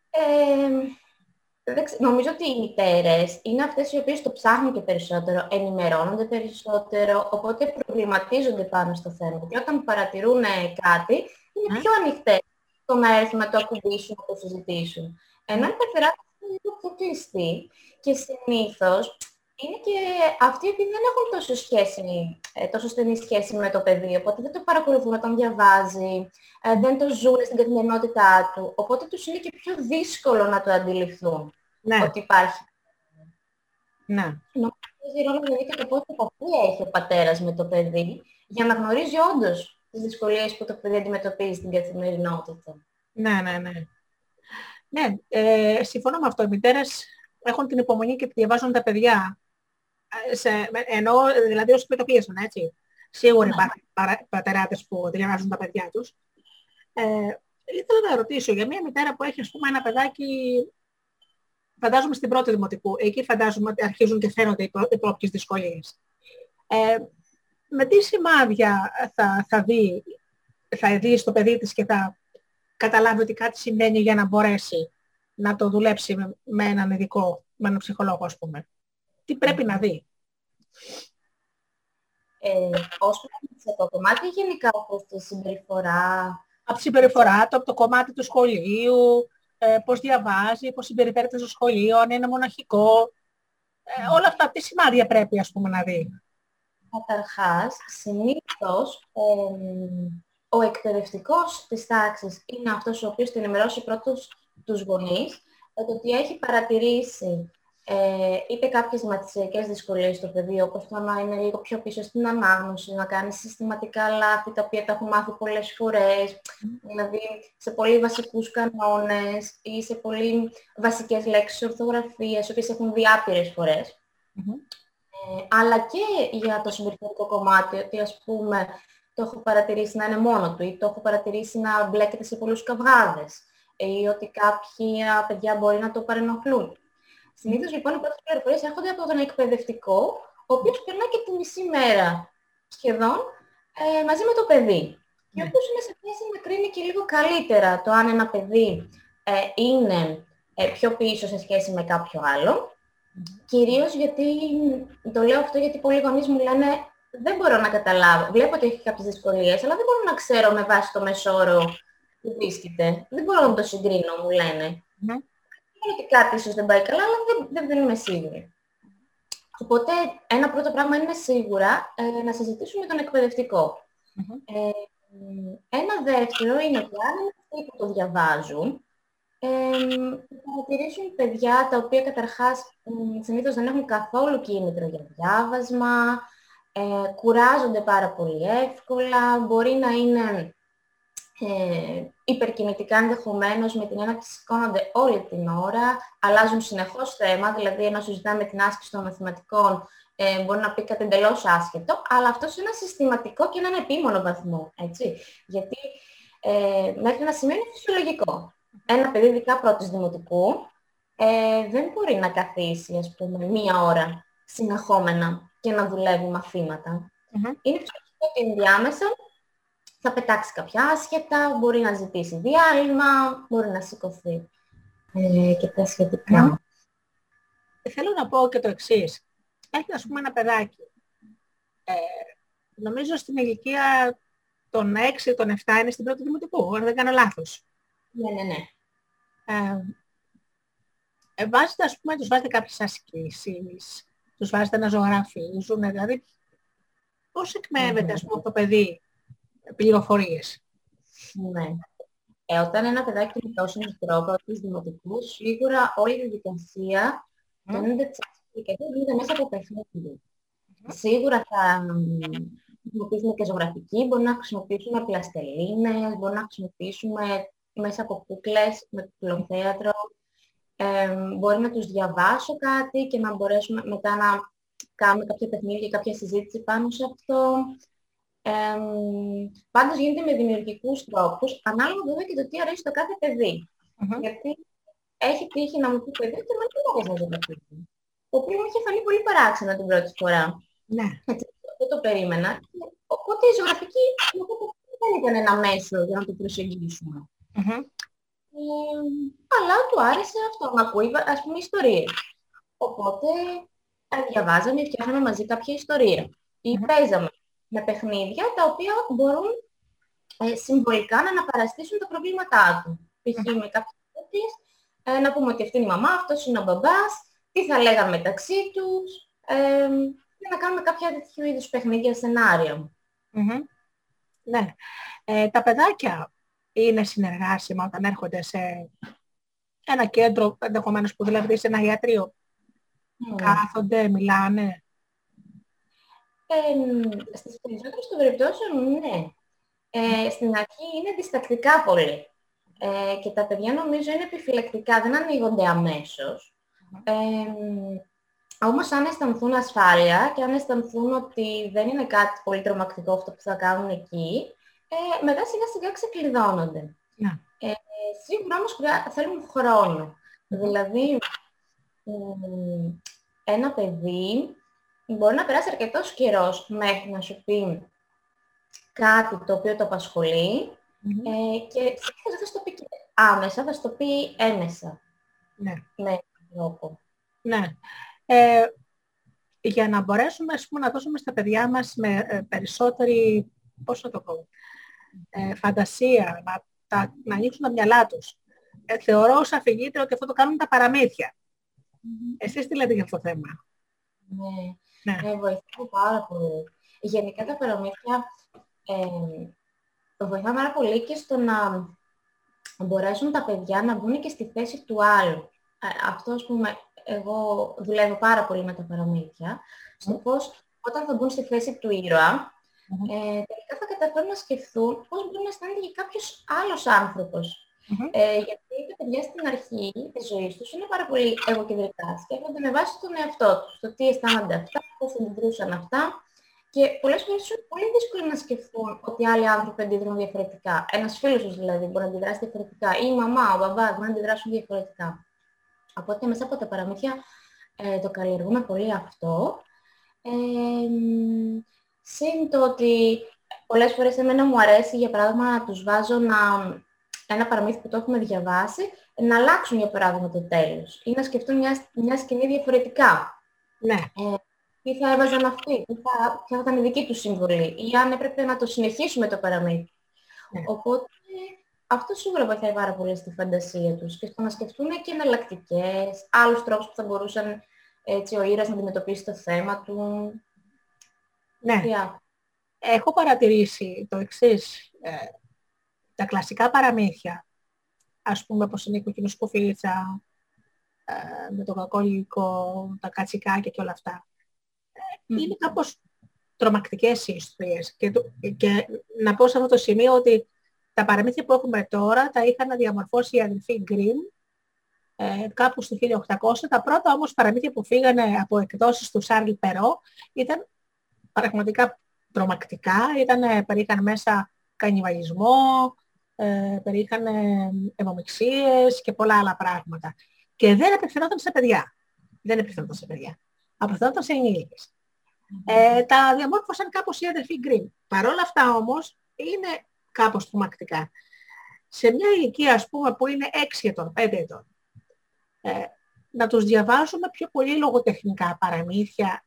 D: Ε, δεν ξε- νομίζω ότι οι μητέρες είναι αυτές οι οποίες το ψάχνουν και περισσότερο, ενημερώνονται περισσότερο, οπότε προβληματίζονται πάνω στο θέμα. Και όταν παρατηρούν ε, κάτι, είναι
E: Ναι.
D: πιο ανοιχτές στο να έρθουν να το ακουμπήσουν, να το συζητήσουν. Ενώ οι πατεράδες είναι λίγο πιο κλειστοί και συνήθως είναι και αυτοί οι οποίοι δεν έχουν τόσο, σχέση, ε, τόσο στενή σχέση με το παιδί, οπότε δεν το παρακολουθούν όταν διαβάζει, ε, δεν το ζουν στην καθημερινότητά του, οπότε τους είναι και πιο δύσκολο να το αντιληφθούν
E: Ναι,
D: ότι υπάρχει.
E: ναι.
D: Παίζει ρόλο δηλαδή και το πόσο επαφή έχει ο πατέρας με το παιδί για να γνωρίζει όντως τις δυσκολίες που το παιδί αντιμετωπίζει στην καθημερινότητα.
E: Ναι, ναι, ναι. Ναι, ε, συμφωνώ με αυτό. Οι μητέρες έχουν την υπομονή και διαβάζουν τα παιδιά. Ε, Σε, με- ενώ, δηλαδή, ως επιτοπίεσαν, έτσι. Σίγουρα
D: Ναι.
E: υπάρχουν παρα- πατεράδες που διαβάζουν τα παιδιά τους. Ε, ήθελα να ρωτήσω για μια μητέρα που έχει, ας πούμε, ένα παιδάκι, φαντάζομαι στην πρώτη δημοτικού, εκεί φαντάζομαι ότι αρχίζουν και φαίνονται οι, πρό- οι πρώτες δυσκολίες. Ε, με τι σημάδια θα, θα δει, θα δει στο παιδί της και θα καταλάβει ότι κάτι συμβαίνει για να μπορέσει να το δουλέψει με, με έναν ειδικό, με έναν ψυχολόγο ας πούμε; Τι πρέπει να δει.
D: Ε, ως προς το κομμάτι γενικά όπως τη συμπεριφορά,
E: Από τη συμπεριφορά του, από το κομμάτι του σχολείου, ε, πώς διαβάζει, πώς συμπεριφέρεται στο σχολείο, αν είναι μοναχικό. Ε, όλα αυτά, τι σημάδια πρέπει ας πούμε να δει.
D: Καταρχάς, συνήθως εμ, ο εκπαιδευτικός της τάξης είναι αυτός ο οποίος την ενημερώσει πρώτος τους γονείς για το ότι έχει παρατηρήσει ε, είτε κάποιες μαθησιακές δυσκολίες στο παιδί, όπως το να είναι λίγο πιο πίσω στην ανάγνωση, να κάνει συστηματικά λάθη, τα οποία τα έχουν μάθει πολλές φορές, δηλαδή σε πολύ βασικούς κανόνες ή σε πολύ βασικές λέξεις ορθογραφίας, οι οποίες έχουν δει άπειρες φορές. Ε, αλλά και για το συμπεριφερικό κομμάτι, ότι ας πούμε το έχω παρατηρήσει να είναι μόνο του ή το έχω παρατηρήσει να μπλέκεται σε πολλούς καυγάδες ή ότι κάποια παιδιά μπορεί να το παρενοχλούν. Συνήθως λοιπόν οι πρώτες πληροφορίες έρχονται από τον εκπαιδευτικό, ο οποίος περνά και τη μισή μέρα σχεδόν ε, μαζί με το παιδί. Και ο
E: Ναι.
D: οποίος είναι σε θέση να κρίνει και λίγο καλύτερα το αν ένα παιδί ε, είναι ε, πιο πίσω σε σχέση με κάποιο άλλο Κυρίως γιατί, το λέω αυτό γιατί πολλοί γονείς μου λένε δεν μπορώ να καταλάβω. Βλέπω ότι έχει κάποιες δυσκολίες, αλλά δεν μπορώ να ξέρω με βάση το μεσόρο που βρίσκεται. Δεν μπορώ να το συγκρίνω, μου λένε.
E: Ναι.
D: ότι κάτι ίσως δεν πάει καλά, αλλά δεν, δεν, είμαι σίγουρη. Οπότε ένα πρώτο πράγμα είναι σίγουρα ε, να συζητήσουμε τον εκπαιδευτικο ε, ένα δεύτερο είναι ότι αν είναι αυτοί που το διαβάζουν, ε, παρατηρήσουν παιδιά τα οποία καταρχάς ε, συνήθως δεν έχουν καθόλου κίνητρο για διάβασμα, ε, κουράζονται πάρα πολύ εύκολα, μπορεί να είναι ε, υπερκινητικά ενδεχομένως με την έννοια ότι σηκώνονται όλη την ώρα, αλλάζουν συνεχώς θέμα, δηλαδή ενώ συζητάμε την άσκηση των μαθηματικών ε, μπορεί να πει κάτι εντελώς άσχετο, αλλά αυτό σε ένα συστηματικό και έναν επίμονο βαθμό. Έτσι. Γιατί ε, μέχρι ένα σημείο είναι φυσιολογικό. Ένα παιδί, ειδικά πρώτης δημοτικού, ε, δεν μπορεί να καθίσει, ας πούμε, μία ώρα συνεχόμενα και να δουλεύει μαθήματα. Mm-hmm. Είναι φυσιολογικό ότι ενδιάμεσα θα πετάξει κάποια άσχετα, μπορεί να ζητήσει διάλειμμα, μπορεί να σηκωθεί ε, και τα σχετικά.
B: Θέλω να πω και το εξής. Έχει, ας πούμε, ένα παιδάκι. Ε, νομίζω στην ηλικία των 6, των 7 είναι στην πρώτη δημοτικού, αν δεν κάνω λάθος.
D: Ναι, ναι, ναι.
B: Ε, ε, βάζετε, ας πούμε, τους βάζετε κάποιες ασκήσεις, τους βάζετε να ζωγραφίζουν, δηλαδή πώς εκμεύεται, ας πούμε, το παιδί πληροφορίες.
D: Ναι. Ε, όταν ένα παιδάκι είναι τόσο μικρό, πρώτης δημοτικούς, σίγουρα όλη η διαδικασία mm. το 90% γίνεται μέσα από παιχνίδι. Σίγουρα θα χρησιμοποιήσουμε και ζωγραφική, μπορεί να χρησιμοποιήσουμε πλαστελίνες, μπορεί να χρησιμοποιήσουμε μέσα από κούκλες, με κουκλοθέατρο. Ε, μπορεί να τους διαβάσω κάτι και να μπορέσουμε μετά να κάνουμε κάποια παιχνίδια και κάποια συζήτηση πάνω σε αυτό. Ε, πάντως γίνεται με δημιουργικούς τρόπους, ανάλογα βέβαια και το τι αρέσει το κάθε παιδί. Mm-hmm. Γιατί έχει τύχει να μου πει παιδί και δεν αρέσει να ζωγραφίζει. Το οποίο μου είχε φανεί πολύ παράξενο την πρώτη φορά.
B: Ναι.
D: Έτσι, δεν το περίμενα. Οπότε η ζωγραφική δεν ήταν ένα μέσο για να το προσεγγίσουμε. Mm-hmm. Ε, αλλά του άρεσε αυτό να ακούει, ας πούμε, ιστορίες. Οπότε ε, διαβάζαμε, φτιάχναμε μαζί κάποια ιστορία. Ή mm-hmm. παίζαμε με παιχνίδια τα οποία μπορούν ε, συμβολικά να αναπαραστήσουν τα προβλήματά του. Π.χ. με κάποιες τέτοιες, ε, να πούμε ότι αυτή είναι η μαμά, αυτός είναι ο μπαμπάς, τι θα λέγαμε μεταξύ τους, ε, και να κάνουμε κάποια τέτοιου είδους παιχνίδια σενάρια.
B: Mm-hmm. Ναι. Ε, τα παιδάκια είναι συνεργάσιμα όταν έρχονται σε ένα κέντρο, ενδεχομένως που δηλαδή σε ένα ιατρείο. Mm. Κάθονται, μιλάνε.
D: Ε, στις περισσότερες των περιπτώσεων, ναι. Ε, στην αρχή είναι διστακτικά πολύ. Ε, και τα παιδιά νομίζω είναι επιφυλακτικά, δεν ανοίγονται αμέσως. Ε, όμως αν αισθανθούν ασφάλεια και αν αισθανθούν ότι δεν είναι κάτι πολύ τρομακτικό αυτό που θα κάνουν εκεί, ε, μετά σιγά σιγά ξεκλειδώνονται.
B: Ναι.
D: Ε, σίγουρα όμως θέλουν χρόνο. Δηλαδή, ένα παιδί μπορεί να περάσει αρκετός καιρός μέχρι να σου πει κάτι το οποίο το απασχολεί ε, και συνήθως δεν θα το πει άμεσα, θα το πει έμεσα.
B: Ναι.
D: Με τρόπο.
B: Ναι. Ε, για να μπορέσουμε ας πούμε, να δώσουμε στα παιδιά μας με ε, περισσότερη, πώς να το πω, ε, φαντασία, να, τα, να ανοίξουν τα μυαλά τους. Ε, θεωρώ ως αφηγήτρια ότι αυτό το κάνουν τα παραμύθια. Mm-hmm. Εσείς τι λέτε για αυτό το θέμα;
D: Ναι, ναι. ναι βοηθάει πάρα πολύ. Γενικά τα παραμύθια ε, βοηθά πάρα πολύ και στο να μπορέσουν τα παιδιά να μπουν και στη θέση του άλλου. Ε, αυτό, ας πούμε, εγώ δουλεύω πάρα πολύ με τα παραμύθια, στο πώς όταν θα μπουν στη θέση του ήρωα, ε, τελικά θα καταφέρουν να σκεφτούν πώς μπορεί να αισθάνεται και κάποιος άλλος άνθρωπος. Ε, γιατί τα παιδιά στην αρχή της ζωής τους είναι πάρα πολύ εγωκεντρικά. Σκέφτονται με βάση τον εαυτό τους, το τι αισθάνονται αυτά, πώς αντιδρούσαν αυτά. Και πολλές φορές είναι πολύ δύσκολο να σκεφτούν ότι άλλοι άνθρωποι αντιδρούν διαφορετικά. Ένας φίλος τους δηλαδή μπορεί να αντιδράσει διαφορετικά. Ή η μαμά, ο μπαμπάς μπορεί να αντιδράσουν διαφορετικά. Οπότε μέσα από τα παραμύθια ε, το καλλιεργούμε πολύ αυτό. Ε, Συν το ότι πολλές φορές εμένα μου αρέσει για παράδειγμα να τους βάζω να, ένα παραμύθι που το έχουμε διαβάσει, να αλλάξουν για παράδειγμα το τέλος ή να σκεφτούν μια, μια σκηνή διαφορετικά.
B: Ναι.
D: Ε, τι θα έβαζαν αυτοί, τι θα, ποια θα ήταν η δική του συμβολή ή αν έπρεπε να το συνεχίσουμε το παραμύθι. Ναι. Οπότε αυτό σίγουρα βοηθάει πάρα πολύ στη φαντασία τους και στο να σκεφτούν και εναλλακτικές, άλλους τρόπους που θα μπορούσαν έτσι, ο ήρωας να αντιμετωπίσει το θέμα του.
E: Ναι. Έχω παρατηρήσει το εξής. Ε, τα κλασικά παραμύθια, ας πούμε όπως είναι η κοκκινοσκοφίτσα, ε, με το κακό υλικό, τα κατσικάκια και όλα αυτά, ε, είναι κάπως τρομακτικές οι ιστορίες. Και, και να πω σε αυτό το σημείο ότι τα παραμύθια που έχουμε τώρα τα είχαν διαμορφώσει οι αδελφοί Γκριν ε, κάπου στο 1800. Τα πρώτα όμως παραμύθια που φύγανε από εκδόσεις του Σάρλ Περό ήταν πραγματικά τρομακτικά. Ήταν, περίχαν μέσα κανιβαλισμό, ε, περίχαν αιμομιξίες και πολλά άλλα πράγματα. Και δεν απευθυνόταν σε παιδιά. Δεν απευθυνόταν σε παιδιά. Απευθυνόταν σε ενήλικες. Ε, τα διαμόρφωσαν κάπως οι αδελφοί Γκριν. Παρ' όλα αυτά όμως είναι κάπως τρομακτικά. Σε μια ηλικία ας πούμε που είναι 6 ετών, 5 ετών, ε, να τους διαβάζουμε πιο πολύ λογοτεχνικά παραμύθια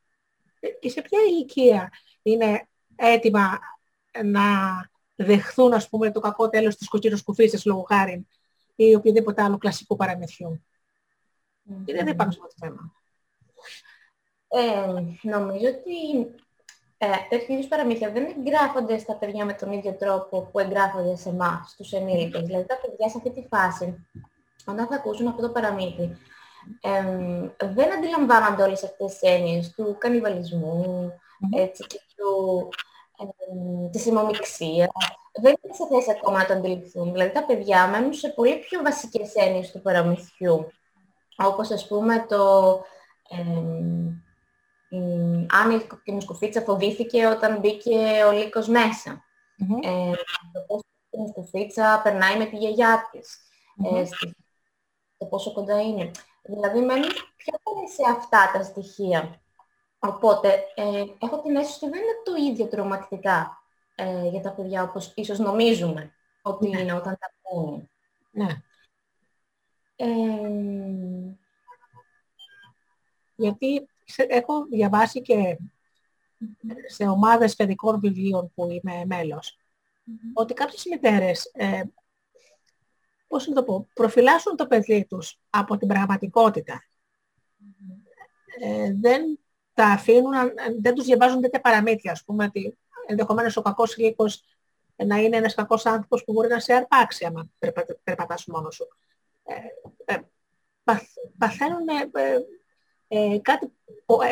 E: ε, και σε ποια ηλικία είναι έτοιμα να δεχθούν ας πούμε το κακό τέλος της κοκκίνος κουφίσης λόγω χάρη ή οποιοδήποτε άλλο κλασικού παραμυθιού. Mm-hmm. Είναι δεν πάνω σε αυτό το θέμα.
D: Ε, νομίζω ότι ε, τέτοιου είδους παραμύθια δεν εγγράφονται στα παιδιά με τον ίδιο τρόπο που εγγράφονται σε εμάς, στους ενήλικες. Δηλαδή τα παιδιά σε αυτή τη φάση, όταν θα ακούσουν αυτό το παραμύθι, ε, δεν αντιλαμβάνονται όλες αυτές τις έννοιες του κανιβαλισμού, έτσι, και του, ε, της ημομιξίας. Δεν είναι σε θέση ακόμα να το αντιληφθούν. Δηλαδή τα παιδιά μένουν σε πολύ πιο βασικές έννοιες του παραμυθιού. Όπως ας πούμε το... Ε, αν η κοκκινοσκουφίτσα φοβήθηκε όταν μπήκε ο λύκος μέσα. Mm-hmm. Ε, το πώς η κοκκινοσκουφίτσα περνάει με τη γιαγιά της. Mm-hmm. Ε, το πόσο κοντά είναι. Δηλαδή μένουν πιο πολύ σε αυτά τα στοιχεία. Οπότε, ε, έχω την αίσθηση ότι δεν είναι το ίδιο τρομακτικά ε, για τα παιδιά όπως ίσως νομίζουμε ότι ναι. είναι όταν τα πούμε.
E: Ναι. Ε, γιατί έχω διαβάσει και σε ομάδες παιδικών βιβλίων που είμαι μέλος, ότι κάποιες μητέρες, ε, πώς να το πω, προφυλάσσουν το παιδί τους από την πραγματικότητα. Ε, δεν τα αφήνουν, δεν τους διαβάζουν τέτοια παραμύθια, ας πούμε, ότι ενδεχομένως ο κακός λύκος να είναι ένας κακός άνθρωπος που μπορεί να σε αρπάξει άμα περπατάς μόνος σου. Ε, ε, παθαίνουν ε, ε, κάτι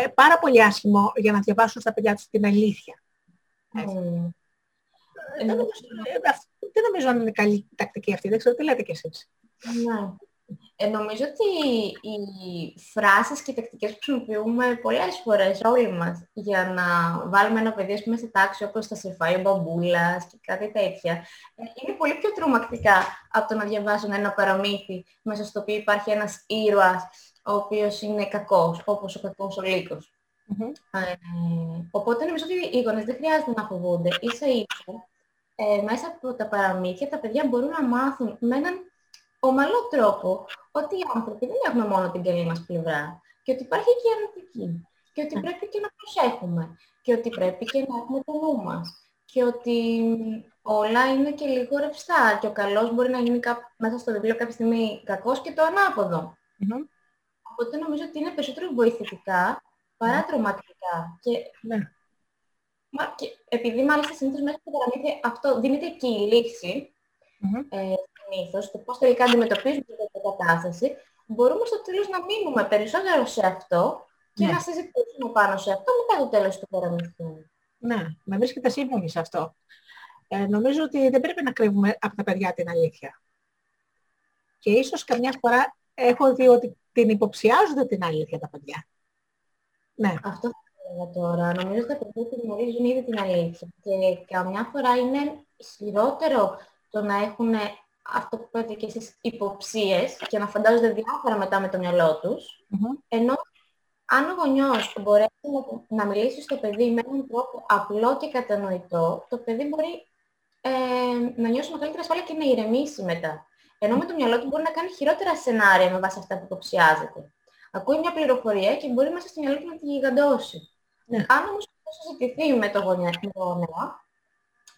E: ε, πάρα πολύ άσχημο για να διαβάσουν στα παιδιά τους την αλήθεια. Mm. Ε, δεν, νομίζω, δεν νομίζω αν είναι καλή τακτική αυτή, δεν ξέρω τι λέτε κι εσείς.
D: Ναι. Ε, νομίζω ότι οι φράσεις και οι τακτικές που χρησιμοποιούμε πολλές φορές όλοι μας για να βάλουμε ένα παιδί πούμε, σε τάξη όπως θα σε φάει ο μπαμπούλας και κάτι τέτοια ε, είναι πολύ πιο τρομακτικά από το να διαβάζουν ένα παραμύθι μέσα στο οποίο υπάρχει ένας ήρωας ο οποίος είναι κακός, όπως ο κακός ο λύκος. Ε, οπότε νομίζω ότι οι γονείς δεν χρειάζεται να φοβούνται. Ίσα ίσα, ε, μέσα από τα παραμύθια τα παιδιά μπορούν να μάθουν με έναν ομαλό τρόπο ότι οι άνθρωποι δεν έχουμε μόνο την καλή μας πλευρά και ότι υπάρχει και η αρνητική και ότι πρέπει και να προσέχουμε και ότι πρέπει και να έχουμε το νου μας και ότι όλα είναι και λίγο ρευστά και ο καλός μπορεί να γίνει μέσα στο βιβλίο κάποια στιγμή κακός και το ανάποδο. Οπότε νομίζω ότι είναι περισσότερο βοηθητικά παρά ναι. τρομακτικά. Και,
E: ναι.
D: μα, και επειδή μάλιστα συνήθως μέσα στο παραμύθι αυτό δίνεται και η λύση, mm-hmm. ε, συνήθως, το πώς τελικά αντιμετωπίζουμε την κατάσταση, μπορούμε στο τέλος να μείνουμε περισσότερο σε αυτό και ναι. να συζητήσουμε πάνω σε αυτό μετά το τέλος του παραμυθιού.
E: Ναι, με βρίσκεται σύμφωνη σε αυτό. Ε, νομίζω ότι δεν πρέπει να κρύβουμε από τα παιδιά την αλήθεια. Και ίσως καμιά φορά έχω δει ότι την υποψιάζονται την αλήθεια τα παιδιά. Ναι.
D: Αυτό θα έλεγα τώρα. Νομίζω ότι τα παιδιά την γνωρίζουν ήδη την αλήθεια. Και καμιά φορά είναι ισχυρότερο το να έχουν αυτό που είπατε και εσείς υποψίες και να φαντάζονται διάφορα μετά με το μυαλό τους. Ενώ αν ο γονιός μπορέσει να, να μιλήσει στο παιδί με έναν τρόπο απλό και κατανοητό, το παιδί μπορεί ε, να νιώσει μεγαλύτερη ασφάλεια και να ηρεμήσει μετά. Ενώ με το μυαλό του μπορεί να κάνει χειρότερα σενάρια με βάση αυτά που υποψιάζεται. Ακούει μια πληροφορία και μπορεί μέσα στο μυαλό του να τη γιγαντώσει. Ναι. Αν όμως αυτό συζητηθεί με το γονέα,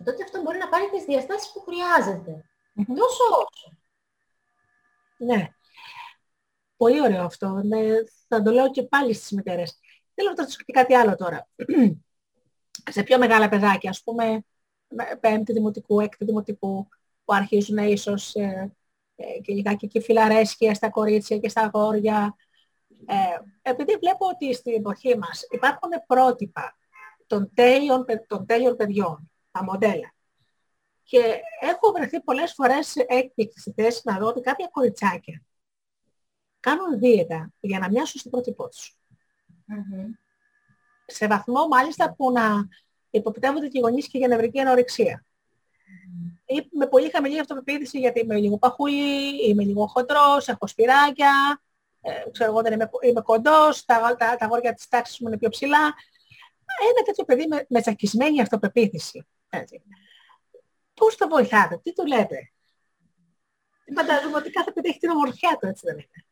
D: τότε αυτό μπορεί να πάρει τις διαστάσεις που χρειάζεται. Τόσο όσο.
E: Ναι. Πολύ ωραίο αυτό. Ναι, θα το λέω και πάλι στις μητέρες. Θέλω να ρωτήσω και κάτι άλλο τώρα. Σε πιο μεγάλα παιδάκια, ας πούμε, πέμπτη δημοτικού, έκτη δημοτικού, που αρχίζουν ίσως ε, ε, και λιγάκι και φιλαρέσκεια στα κορίτσια και στα αγόρια. Ε, επειδή βλέπω ότι στην εποχή μας υπάρχουν πρότυπα των τέλειων, των τέλειων παιδιών, τα μοντέλα. Και έχω βρεθεί πολλές φορές έκπληκτη στη θέση να δω ότι κάποια κοριτσάκια κάνουν δίαιτα για να μοιάσουν στην πρότυπό τους. Σε βαθμό μάλιστα που να υποπτεύονται και οι γονείς και για νευρική ανορεξία. Ή με πολύ χαμηλή αυτοπεποίθηση γιατί είμαι λίγο παχούλη, είμαι λίγο χοντρός, έχω σπυράκια, ε, ξέρω εγώ δεν είμαι, είμαι κοντός, τα, τα, τα γόρια της τάξης μου είναι πιο ψηλά. Ένα τέτοιο παιδί με, με τσακισμένη αυτοπεποίθηση. Έτσι. Πώς το βοηθάτε, τι του λέτε; Φαντάζομαι ότι κάθε παιδί έχει την ομορφιά του, έτσι δεν είναι.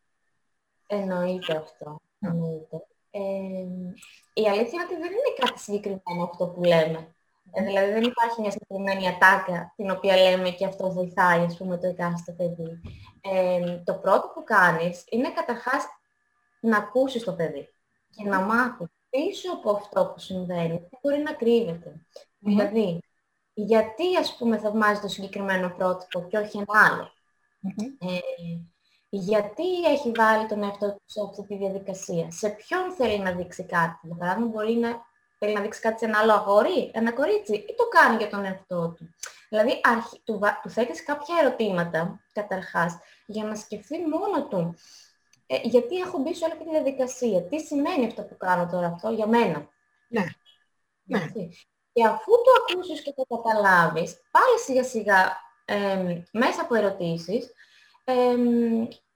D: Εννοείται αυτό. Εννοείται. Ε, η αλήθεια είναι ότι δεν είναι κάτι συγκεκριμένο αυτό που λέμε. Ε, δηλαδή δεν υπάρχει μια συγκεκριμένη ατάκα την οποία λέμε και αυτό βοηθάει, ας πούμε, το εκάστοτε παιδί. Ε, το πρώτο που κάνεις είναι καταρχάς να ακούσεις το παιδί και να μάθεις πίσω από αυτό που συμβαίνει, τι μπορεί να κρύβεται. Δηλαδή, γιατί ας πούμε θαυμάζεις το συγκεκριμένο πρότυπο και όχι ένα Ε, γιατί έχει βάλει τον εαυτό του σε αυτή τη διαδικασία; Σε ποιον θέλει να δείξει κάτι; Για παράδειγμα, μπορεί να θέλει να δείξει κάτι σε ένα άλλο αγόρι, ένα κορίτσι, ή το κάνει για τον εαυτό του. Δηλαδή, αρχι... του, του θέτεις κάποια ερωτήματα, καταρχάς, για να σκεφτεί μόνο του. Ε, γιατί έχω μπει σε όλη αυτή τη διαδικασία. Τι σημαίνει αυτό που κάνω τώρα αυτό για μένα.
E: Ναι. ναι.
D: Και αφού το ακούσεις και το καταλάβεις, πάλι σιγά σιγά ε, μέσα από ερωτήσεις, ε,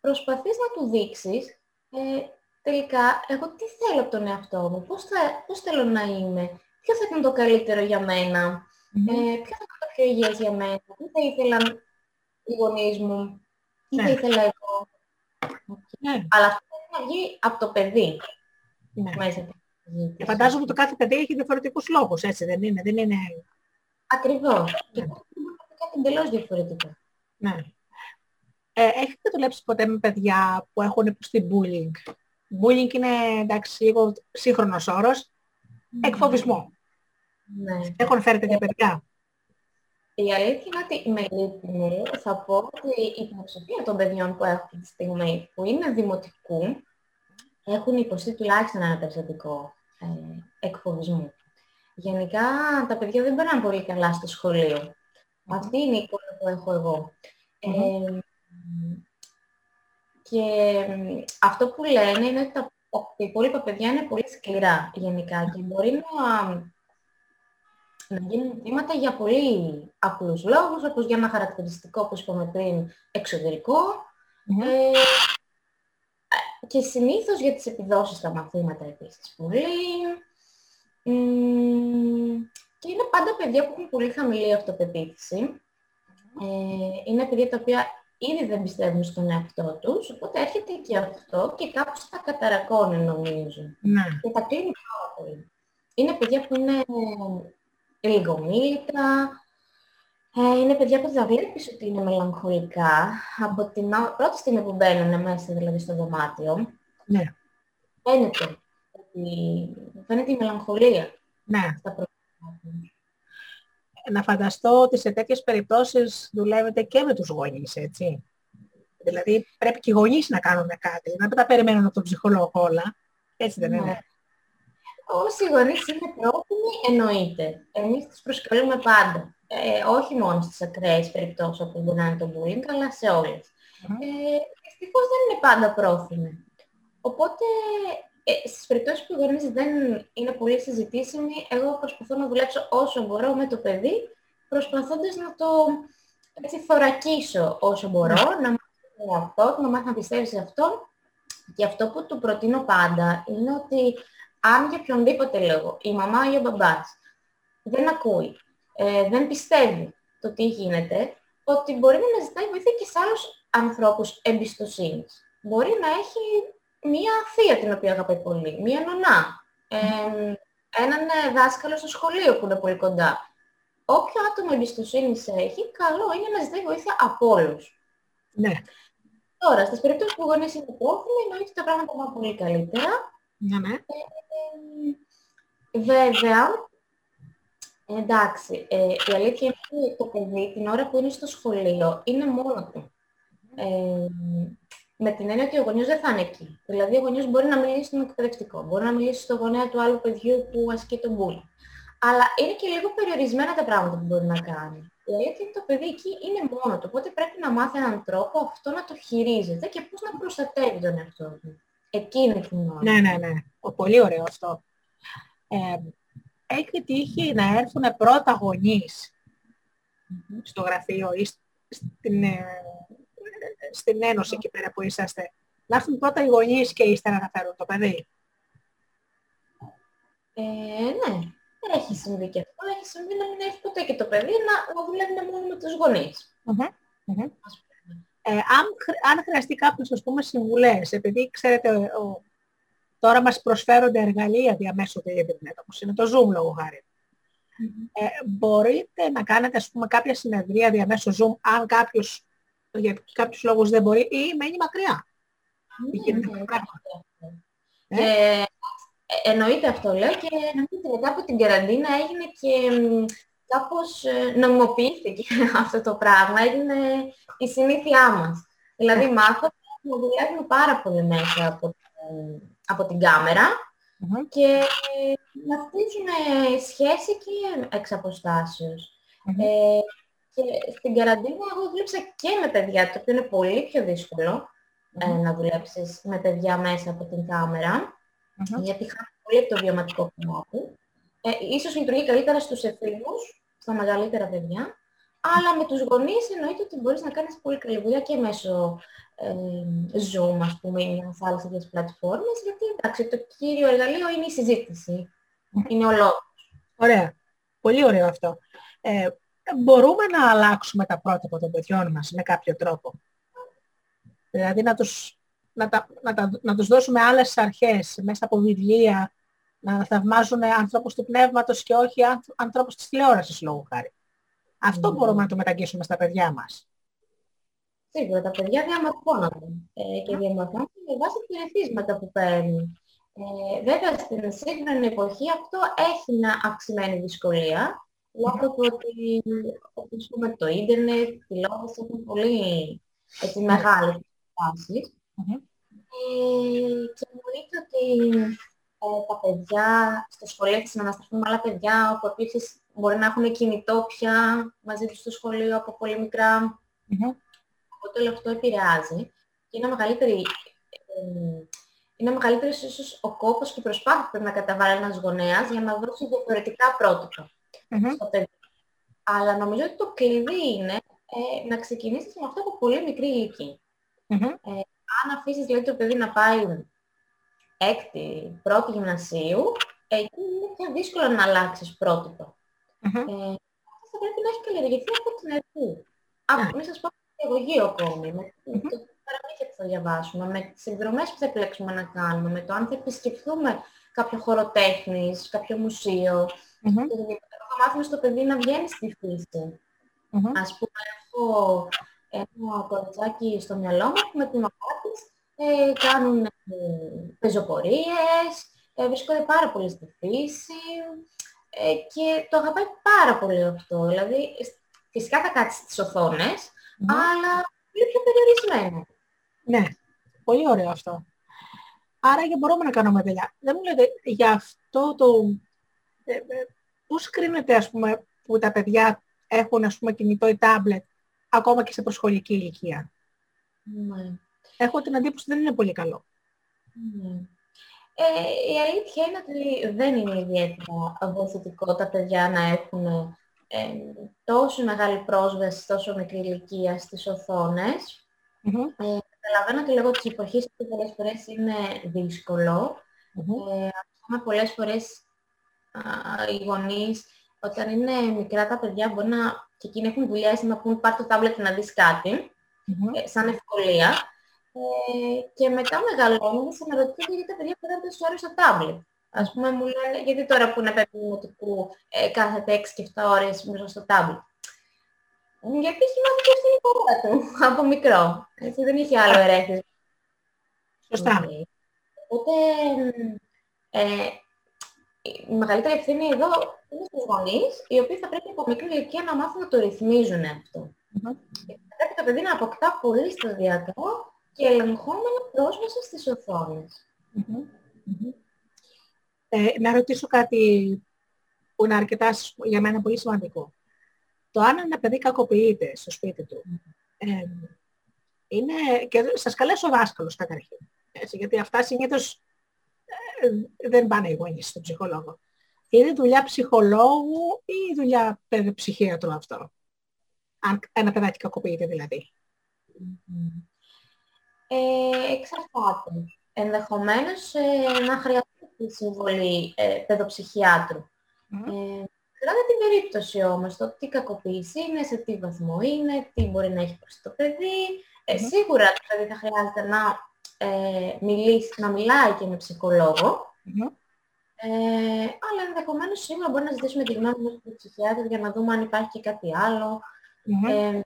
D: προσπαθείς να του δείξεις ε, τελικά εγώ τι θέλω από τον εαυτό μου, πώς, θα, πώς θέλω να είμαι, ποιο θα ήταν το καλύτερο για μένα, mm-hmm. ε, ποιο θα ήταν το πιο υγιές για μένα, τι θα ήθελαν οι γονείς μου, τι θα ναι. ήθελα εγώ. Ναι. Αλλά αυτό θα βγει από το παιδί.
E: Ναι. Μέσα και φαντάζομαι ότι το κάθε παιδί έχει διαφορετικούς λόγους, έτσι δεν είναι. Δεν είναι...
D: Ακριβώς. Ναι. Και κάτι εντελώς διαφορετικό.
E: Ναι. Ε, έχετε δουλέψει ποτέ με παιδιά που έχουν υποστεί bullying; Bullying είναι εντάξει λίγο σύγχρονος όρος. Εκφοβισμό.
D: Ναι.
E: Έχουν φέρει τέτοια παιδιά.
D: Η αλήθεια είναι ότι με λύπη θα πω ότι η πλειοψηφία των παιδιών που έχω αυτή τη στιγμή που είναι δημοτικού έχουν υποστεί τουλάχιστον ένα περιστατικό ε, εκφοβισμού. Γενικά τα παιδιά δεν περνάνε πολύ καλά στο σχολείο. Αυτή είναι η εικόνα που έχω εγώ. Ε, και αυτό που λένε είναι ότι τα, υπόλοιπα παιδιά είναι πολύ σκληρά γενικά και μπορεί να, να γίνουν θύματα για πολύ απλούς λόγους, όπως για ένα χαρακτηριστικό, όπως είπαμε πριν, εξωτερικό. Ε, και συνήθως για τις επιδόσεις στα μαθήματα επίσης πολύ. και είναι πάντα παιδιά που έχουν πολύ χαμηλή αυτοπεποίθηση. Ε, είναι παιδιά τα οποία ήδη δεν πιστεύουν στον εαυτό τους, οπότε έρχεται και αυτό και κάπως τα καταρακώνει νομίζω.
E: Ναι.
D: Και τα κλείνει πάρα πολύ. Είναι παιδιά που είναι λίγο μίλητα, ε, είναι παιδιά που θα βλέπεις ότι είναι μελαγχολικά από την πρώτη στιγμή που μπαίνουν μέσα δηλαδή στο δωμάτιο.
E: Ναι.
D: Φαίνεται, ότι, φαίνεται η μελαγχολία
E: ναι. στα πρώτα να φανταστώ ότι σε τέτοιες περιπτώσεις δουλεύετε και με τους γονείς, έτσι. Δηλαδή πρέπει και οι γονείς να κάνουν κάτι, να μην τα περιμένουν από τον ψυχολόγο όλα. Έτσι δεν είναι. Ναι.
D: Όσοι γονείς είναι πρόθυμοι, εννοείται. Εμείς τους προσκαλούμε πάντα. Ε, όχι μόνο στις ακραίες περιπτώσεις όπου μπορεί να είναι το bullying, αλλά σε όλες. Mm. Ε, δυστυχώς δεν είναι πάντα πρόθυμοι. Οπότε ε, στις περιπτώσεις που οι γονείς δεν είναι πολύ συζητήσιμοι, εγώ προσπαθώ να δουλέψω όσο μπορώ με το παιδί, προσπαθώντας να το έτσι, θωρακίσω όσο μπορώ, να μάθει αυτό, να μάθει να πιστεύει σε αυτό. Και αυτό που του προτείνω πάντα είναι ότι αν για οποιονδήποτε λόγο η μαμά ή ο μπαμπάς δεν ακούει, ε, δεν πιστεύει το τι γίνεται, ότι μπορεί να ζητάει βοήθεια και σε άλλους ανθρώπους εμπιστοσύνης. Μπορεί να έχει μία θεία την οποία αγαπάει πολύ, μία νονά, ε, έναν δάσκαλο στο σχολείο που είναι πολύ κοντά. όποιο άτομο εμπιστοσύνης έχει, καλό είναι να ζητάει βοήθεια από όλους.
E: Ναι.
D: Τώρα, στις περιπτώσεις που οι γονείς είναι πρόθυμοι, εννοείται ότι τα πράγματα πάνε πολύ καλύτερα.
E: Ναι, ναι.
D: Ε, βέβαια, εντάξει, ε, η αλήθεια είναι ότι το παιδί την ώρα που είναι στο σχολείο είναι μόνο του. Ε, με την έννοια ότι ο γονιός δεν θα είναι εκεί. Δηλαδή, ο γονιός μπορεί να μιλήσει στον εκπαιδευτικό, μπορεί να μιλήσει στο γονέα του άλλου παιδιού που ασκεί τον μπουλ. Αλλά είναι και λίγο περιορισμένα τα πράγματα που μπορεί να κάνει. Η αλήθεια είναι ότι το παιδί εκεί είναι μόνο του, οπότε πρέπει να μάθει έναν τρόπο αυτό να το χειρίζεται και πώς να προστατεύει τον εαυτό του. Εκείνη την ώρα.
E: Ναι, ναι, ναι. Ο, πολύ ωραίο αυτό. Ε, έχει τύχει να έρθουν πρώτα γονείς στο γραφείο ή στην, ε, στην ένωση εκεί πέρα που είσαστε. Να έρθουν πρώτα οι γονείς και ύστερα να φέρουν το παιδί.
D: Ε, ναι, έχει συμβεί και αυτό. Έχει συμβεί να μην έχει ποτέ και το παιδί να, να δουλεύει μόνο με τους γονείς.
E: Ε, αν, αν χρειαστεί κάποιος, ας πούμε, συμβουλές, επειδή ξέρετε, ο, τώρα μας προσφέρονται εργαλεία διαμέσου του ίντερνετ, όπως είναι το Zoom λόγω χάρη. Ε, μπορείτε να κάνετε, ας πούμε, κάποια συνεδρία διαμέσου Zoom, αν κάποιος για κάποιους λόγους δεν μπορεί ή μένει μακριά.
D: Ναι, ε; εννοείται αυτό λέω και νομίζω μετά από την καραντίνα έγινε και κάπως ε, νομιμοποιήθηκε αυτό το πράγμα, έγινε η συνήθειά μας. Δηλαδή μάθαμε να δουλεύουμε πάρα πολύ μέσα από, από την κάμερα και να χτίζουν σχέση και εξ αποστάσεως. Ε, και στην καραντίνα εγώ δούλεψα και με παιδιά, το οποίο είναι πολύ πιο δύσκολο ε, να δουλέψεις με παιδιά μέσα από την καμερα γιατί χάνει πολύ από το βιωματικό κομμάτι. Ε, ίσως λειτουργεί καλύτερα στους εφήβους, στα μεγαλύτερα παιδιά, αλλά με τους γονείς εννοείται ότι μπορείς να κάνεις πολύ καλή δουλειά και μέσω ε, Zoom, ας πούμε, ή μιας άλλες τέτοιες πλατφόρμες, γιατί εντάξει, το κύριο εργαλείο είναι η συζήτηση. Είναι ο λόγος.
E: Ωραία. Πολύ ωραίο αυτό. Ε, μπορούμε να αλλάξουμε τα πρότυπα των παιδιών μας με κάποιο τρόπο. Δηλαδή να τους, να, τα, να, τα, να τους δώσουμε άλλες αρχές μέσα από βιβλία, να θαυμάζουν ανθρώπους του πνεύματος και όχι ανθρώπους της τηλεόρασης λόγω χάρη. Αυτό mm. μπορούμε να το μεταγγίσουμε στα παιδιά μας.
D: Σίγουρα, τα παιδιά διαμορφώνονται ε, και διαμορφώνονται με βάση τα ερεθίσματα που παίρνουν. Ε, βέβαια, στην σύγχρονη εποχή αυτό έχει μια αυξημένη δυσκολία, λόγω του ότι όπως πούμε, το ίντερνετ, η τηλεόραση έχουν πολύ έτσι, μεγάλες τάσεις. Ε, και εννοείται ότι ε, τα παιδιά στο σχολείο θα συνανασταθούν με άλλα παιδιά, όπου επίσης μπορεί να έχουν κινητό πια μαζί τους στο σχολείο από πολύ μικρά. Mm-hmm. Οπότε αυτό επηρεάζει. Και είναι μεγαλύτερη, ε, είναι μεγαλύτερος ίσως ο κόπος και η προσπάθεια που πρέπει να καταβάλει ένας γονέας για να δώσει διαφορετικά πρότυπα στο παιδί. Αλλά νομίζω ότι το κλειδί είναι ε, να ξεκινήσεις με αυτό από πολύ μικρή ηλικία. Ε, αν αφήσεις δηλαδή το παιδί να πάει έκτη, πρώτη γυμνασίου, εκεί είναι πιο δύσκολο να αλλάξεις πρότυπο. Mm-hmm. Ε, θα πρέπει να έχει καλλιεργηθεί από την αρχή. Από, μην σας πω παιδαγωγείο ακόμη, με mm-hmm. το παραμύθια που θα διαβάσουμε, με τις εκδρομές που θα επιλέξουμε να κάνουμε, με το αν θα επισκεφθούμε κάποιο χώρο τέχνης, κάποιο μουσείο. Mm-hmm. Και θα μάθουμε στο παιδί να βγαίνει στη φύση. Mm-hmm. Ας πούμε, έχω ένα κοριτσάκι στο μυαλό μου που με την μαμά της ε, κάνουν ε, πεζοπορίες, ε, βρίσκονται πάρα πολύ στη φύση ε, και το αγαπάει πάρα πολύ αυτό. Δηλαδή, φυσικά θα κάτσει στις οθόνες, αλλά πολύ πιο περιορισμένο.
E: Ναι, πολύ ωραίο αυτό. Άρα και μπορούμε να κάνουμε δουλειά. Δεν μου λέτε για αυτό το... Ε, ε, πώς κρίνεται, ας πούμε, που τα παιδιά έχουν, ας πούμε, κινητό ή τάμπλετ, ακόμα και σε προσχολική ηλικία; Ναι έχω την αντίποση ότι δεν είναι πολύ καλό.
D: Ε, η αλήθεια είναι ότι δεν είναι ιδιαίτερα βοηθητικό τα παιδιά να έχουν ε, τόσο μεγάλη πρόσβαση, τόσο μικρή ηλικία στις οθόνες. Mm-hmm. Ε, καταλαβαίνω ότι λόγω της εποχής που πολλές φορές είναι δύσκολο. Mm-hmm. Ε, πολλές φορές α, οι γονείς όταν είναι μικρά τα παιδιά μπορεί να και εκείνοι έχουν δουλειές να πούν πάρ' το τάμπλετ να δεις κάτι, ε, σαν ευκολία. Ε, και μετά μεγαλώνοντας αναρωτιούνται γιατί τα παιδιά πέραν τόσο ώρες στο τάμπλετ; Ας πούμε μου λένε, γιατί τώρα που είναι παιδί δημοτικού ε, κάθεται 6 και 7 ώρες μέσα στο τάμπλετ; Γιατί έχει μάθει και στην υπόλοιπα του από μικρό. Έτσι δεν είχε άλλο ερέθισμα.
E: Σωστά.
D: Οπότε ε, η μεγαλύτερη ευθύνη εδώ είναι στους γονείς, οι οποίοι θα πρέπει από μικρή ηλικία να μάθουν να το ρυθμίζουν αυτό. Mm-hmm. Θα πρέπει το παιδί να αποκτά πολύ σταδιακό και ελεγχόμενο πρόσβαση στις οθόνες. Mm-hmm.
E: Ε, να ρωτήσω κάτι που είναι αρκετά για μένα πολύ σημαντικό. Το αν ένα παιδί κακοποιείται στο σπίτι του, ε, είναι, και σας καλέσω δάσκαλος καταρχήν, έτσι, γιατί αυτά συνήθως ε, δεν πάνε οι γονείς στον ψυχολόγο. Είναι δουλειά ψυχολόγου ή δουλειά παιδοψυχίατρου αυτό; Αν ένα παιδάκι κακοποιείται δηλαδή.
D: Ε, εξαρτάται. Ενδεχομένως ε, να χρειαστεί τη συμβολή ε, παιδοψυχιάτρου. Mm. Ε, την περίπτωση όμως, το τι κακοποίηση είναι, σε τι βαθμό είναι, τι μπορεί να έχει προς το παιδί. Ε, Σίγουρα το παιδί θα χρειάζεται να ε, μιλήσει, να μιλάει και με ψυχολόγο. Ε, αλλά ενδεχομένως σίγουρα μπορεί να ζητήσουμε τη γνώμη μας του ψυχιάτρου για να δούμε αν υπάρχει και κάτι Ε,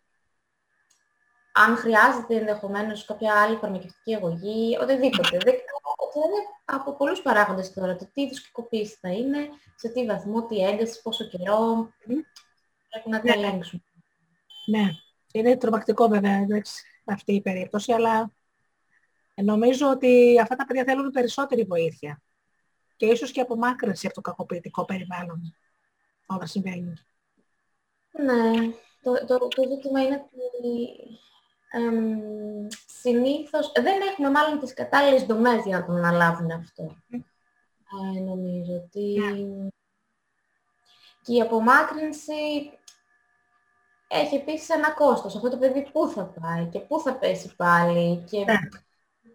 D: αν χρειάζεται ενδεχομένως κάποια άλλη φαρμακευτική αγωγή, οτιδήποτε. Δεν, είναι από πολλούς παράγοντες τώρα. Το τι είδους κακοποίηση θα είναι, σε τι βαθμό, τι ένταση, πόσο καιρό. Πρέπει να την
E: ναι. ελέγξουμε. Ναι. Είναι τρομακτικό βέβαια αυτή η περίπτωση, αλλά νομίζω ότι αυτά τα παιδιά θέλουν περισσότερη βοήθεια. Και ίσως και απομάκρυνση από το κακοποιητικό περιβάλλον όταν συμβαίνει.
D: Ναι. Το, το, το ζήτημα είναι ότι εμ, συνήθως δεν έχουμε μάλλον τις κατάλληλες δομές για να το αναλάβουν αυτό. Ε, νομίζω ότι ναι. και η απομάκρυνση έχει επίσης ένα κόστος. Αυτό το παιδί πού θα πάει και πού θα πέσει πάλι και ναι.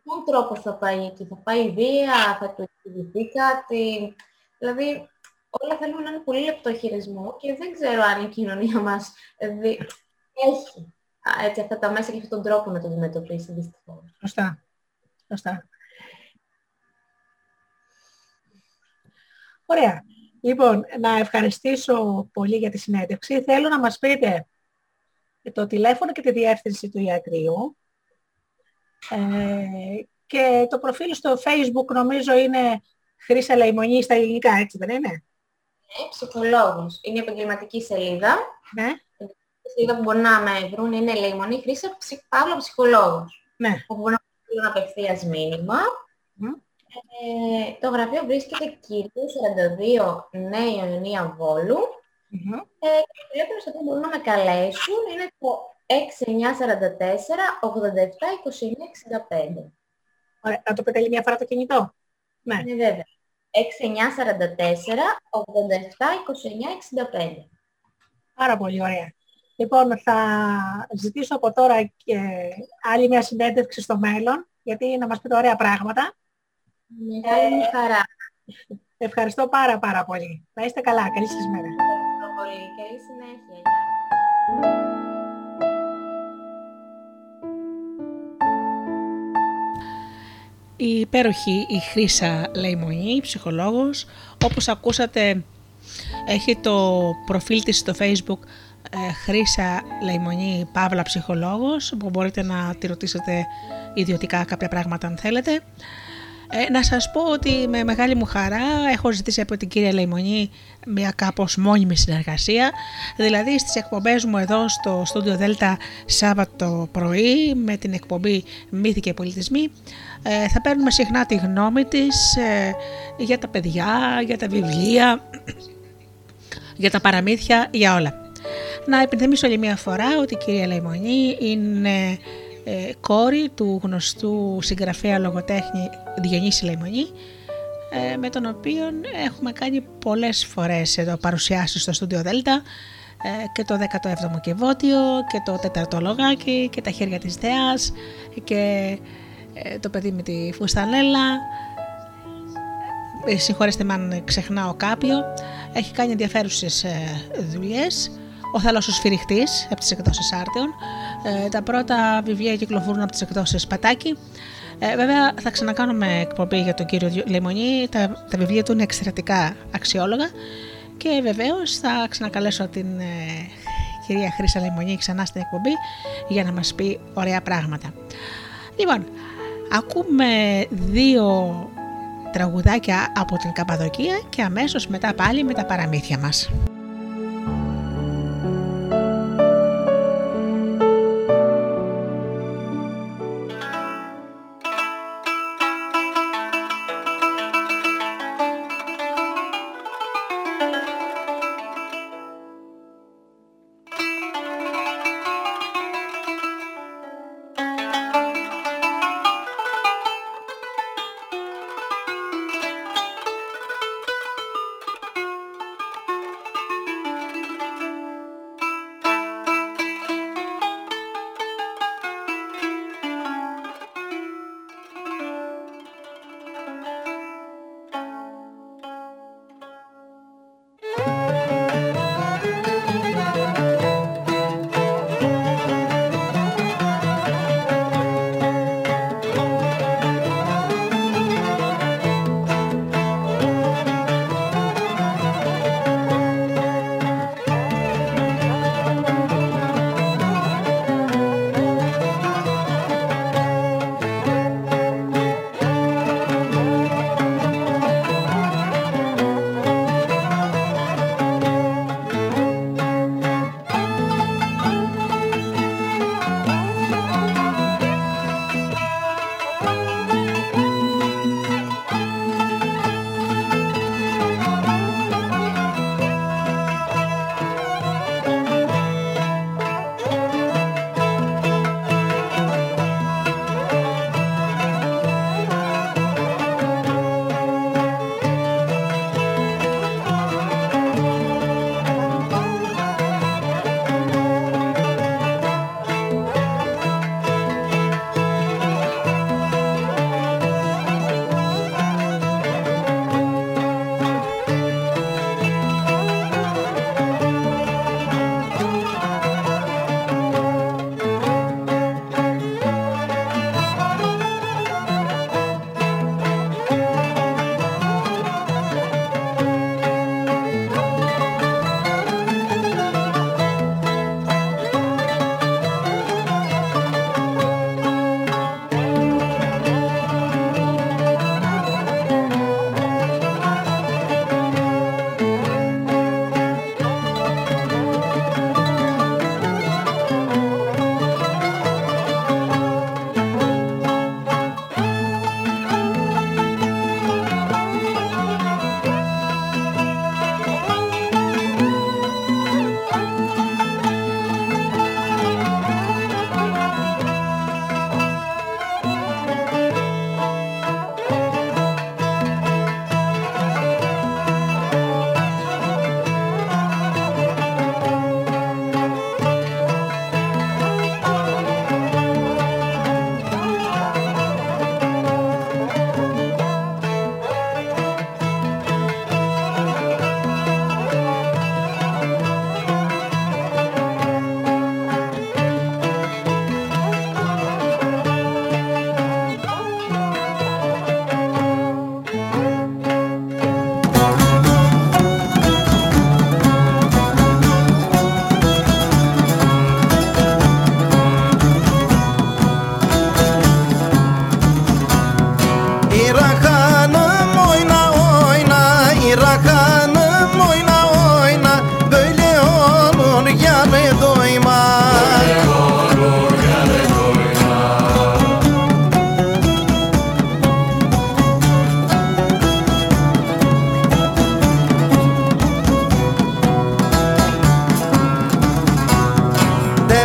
D: Με ποιον τρόπος θα πάει εκεί. Θα πάει βία, θα του εξηγηθεί κάτι; Δηλαδή όλα θέλουν να είναι πολύ λεπτό χειρισμό και δεν ξέρω αν η κοινωνία μας έχει έτσι, αυτά τα μέσα και αυτόν τον τρόπο να το αντιμετωπίσει δυστυχώς.
E: Σωστά. Σωστά. Ωραία. Λοιπόν, να ευχαριστήσω πολύ για τη συνέντευξη. Θέλω να μας πείτε το τηλέφωνο και τη διεύθυνση του ιατρίου. Ε, και το προφίλ στο facebook νομίζω είναι Χρύσα Λαϊμονή στα ελληνικά, έτσι δεν είναι;
D: Ναι, ψυχολόγος. Είναι η επαγγελματική σελίδα.
E: Ναι
D: σελίδα που μπορεί να με βρουν είναι Λεϊμονή Χρήσα Παύλο Ψυχολόγος.
E: Ναι.
D: Όπου μπορεί να στείλουν απευθείας μήνυμα. Ε, το γραφείο βρίσκεται κυρίως 42 Νέα Ιωνία Βόλου. Mm-hmm. Ε, και το τηλέφωνο στο οποίο μπορούν να με καλέσουν είναι το 6944 87 29 65.
E: Ωραία, να το πείτε άλλη μια φορά το κινητό.
D: Ναι, ναι βέβαια. 6944 87 29 65.
E: Πάρα πολύ ωραία. Λοιπόν, θα ζητήσω από τώρα και άλλη μια συνέντευξη στο μέλλον, γιατί να μας πείτε ωραία πράγματα.
D: Μεγάλη ε, χαρά.
E: Ευχαριστώ πάρα πάρα πολύ. Να είστε καλά. Καλή σας μέρα.
D: Ευχαριστώ πολύ. Καλή συνέχεια.
B: Η υπέροχη η Χρύσα Λεϊμονή, ψυχολόγος, όπως ακούσατε έχει το προφίλ της στο facebook ε, Χρύσα Λαϊμονή Παύλα Ψυχολόγος που μπορείτε να τη ρωτήσετε ιδιωτικά κάποια πράγματα αν θέλετε. Ε, να σας πω ότι με μεγάλη μου χαρά έχω ζητήσει από την κυρία Λαϊμονή μια κάπως μόνιμη συνεργασία δηλαδή στις εκπομπές μου εδώ στο στούντιο Δέλτα Σάββατο πρωί με την εκπομπή Μύθοι και Πολιτισμοί ε, θα παίρνουμε συχνά τη γνώμη της ε, για τα παιδιά, για τα βιβλία για τα παραμύθια, για όλα. Να επιθυμίσω άλλη μια φορά ότι η κυρία Λαϊμονή είναι ε, κόρη του γνωστού συγγραφέα λογοτέχνη Διονύση Λαϊμονή ε, με τον οποίο έχουμε κάνει πολλές φορές εδώ παρουσιάσεις στο στούντιο Δέλτα ε, και το 17ο Κεβότιο και το 4ο Λογάκι και τα χέρια της Θεάς και ε, το παιδί με τη φουστανέλα. Ε, συγχωρέστε με αν ξεχνάω κάποιο. Έχει κάνει ενδιαφέρουσες ε, δουλειές. Ο θάλασσος Φυριχτής από τις εκδόσεις Άρτεων. Ε, τα πρώτα βιβλία κυκλοφορούν από τις εκδόσεις Πατάκη. Ε, βέβαια θα ξανακάνουμε εκπομπή για τον κύριο Λεμονή, τα, τα βιβλία του είναι εξαιρετικά αξιόλογα και βεβαίως θα ξανακαλέσω την ε, κυρία Χρύσα Λεμονή ξανά στην εκπομπή για να μας πει ωραία πράγματα. Λοιπόν, ακούμε δύο τραγουδάκια από την Καπαδοκία και αμέσως μετά πάλι με τα παραμύθια μας.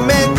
C: me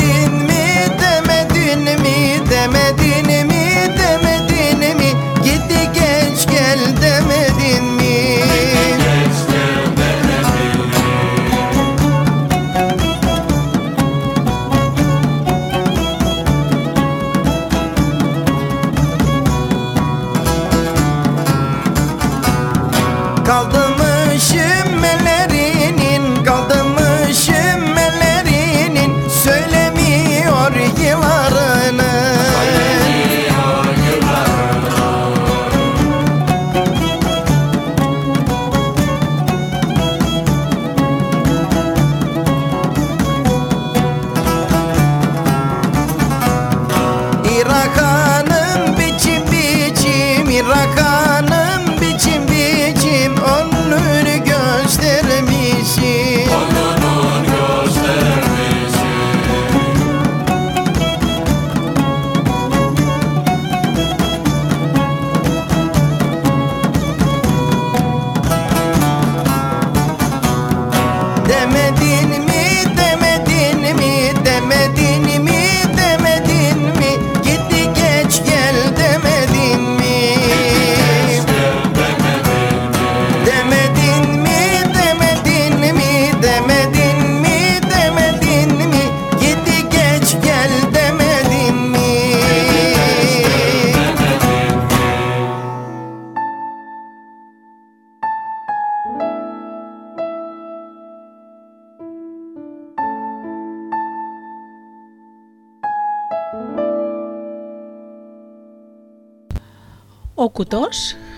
B: Ο κουτό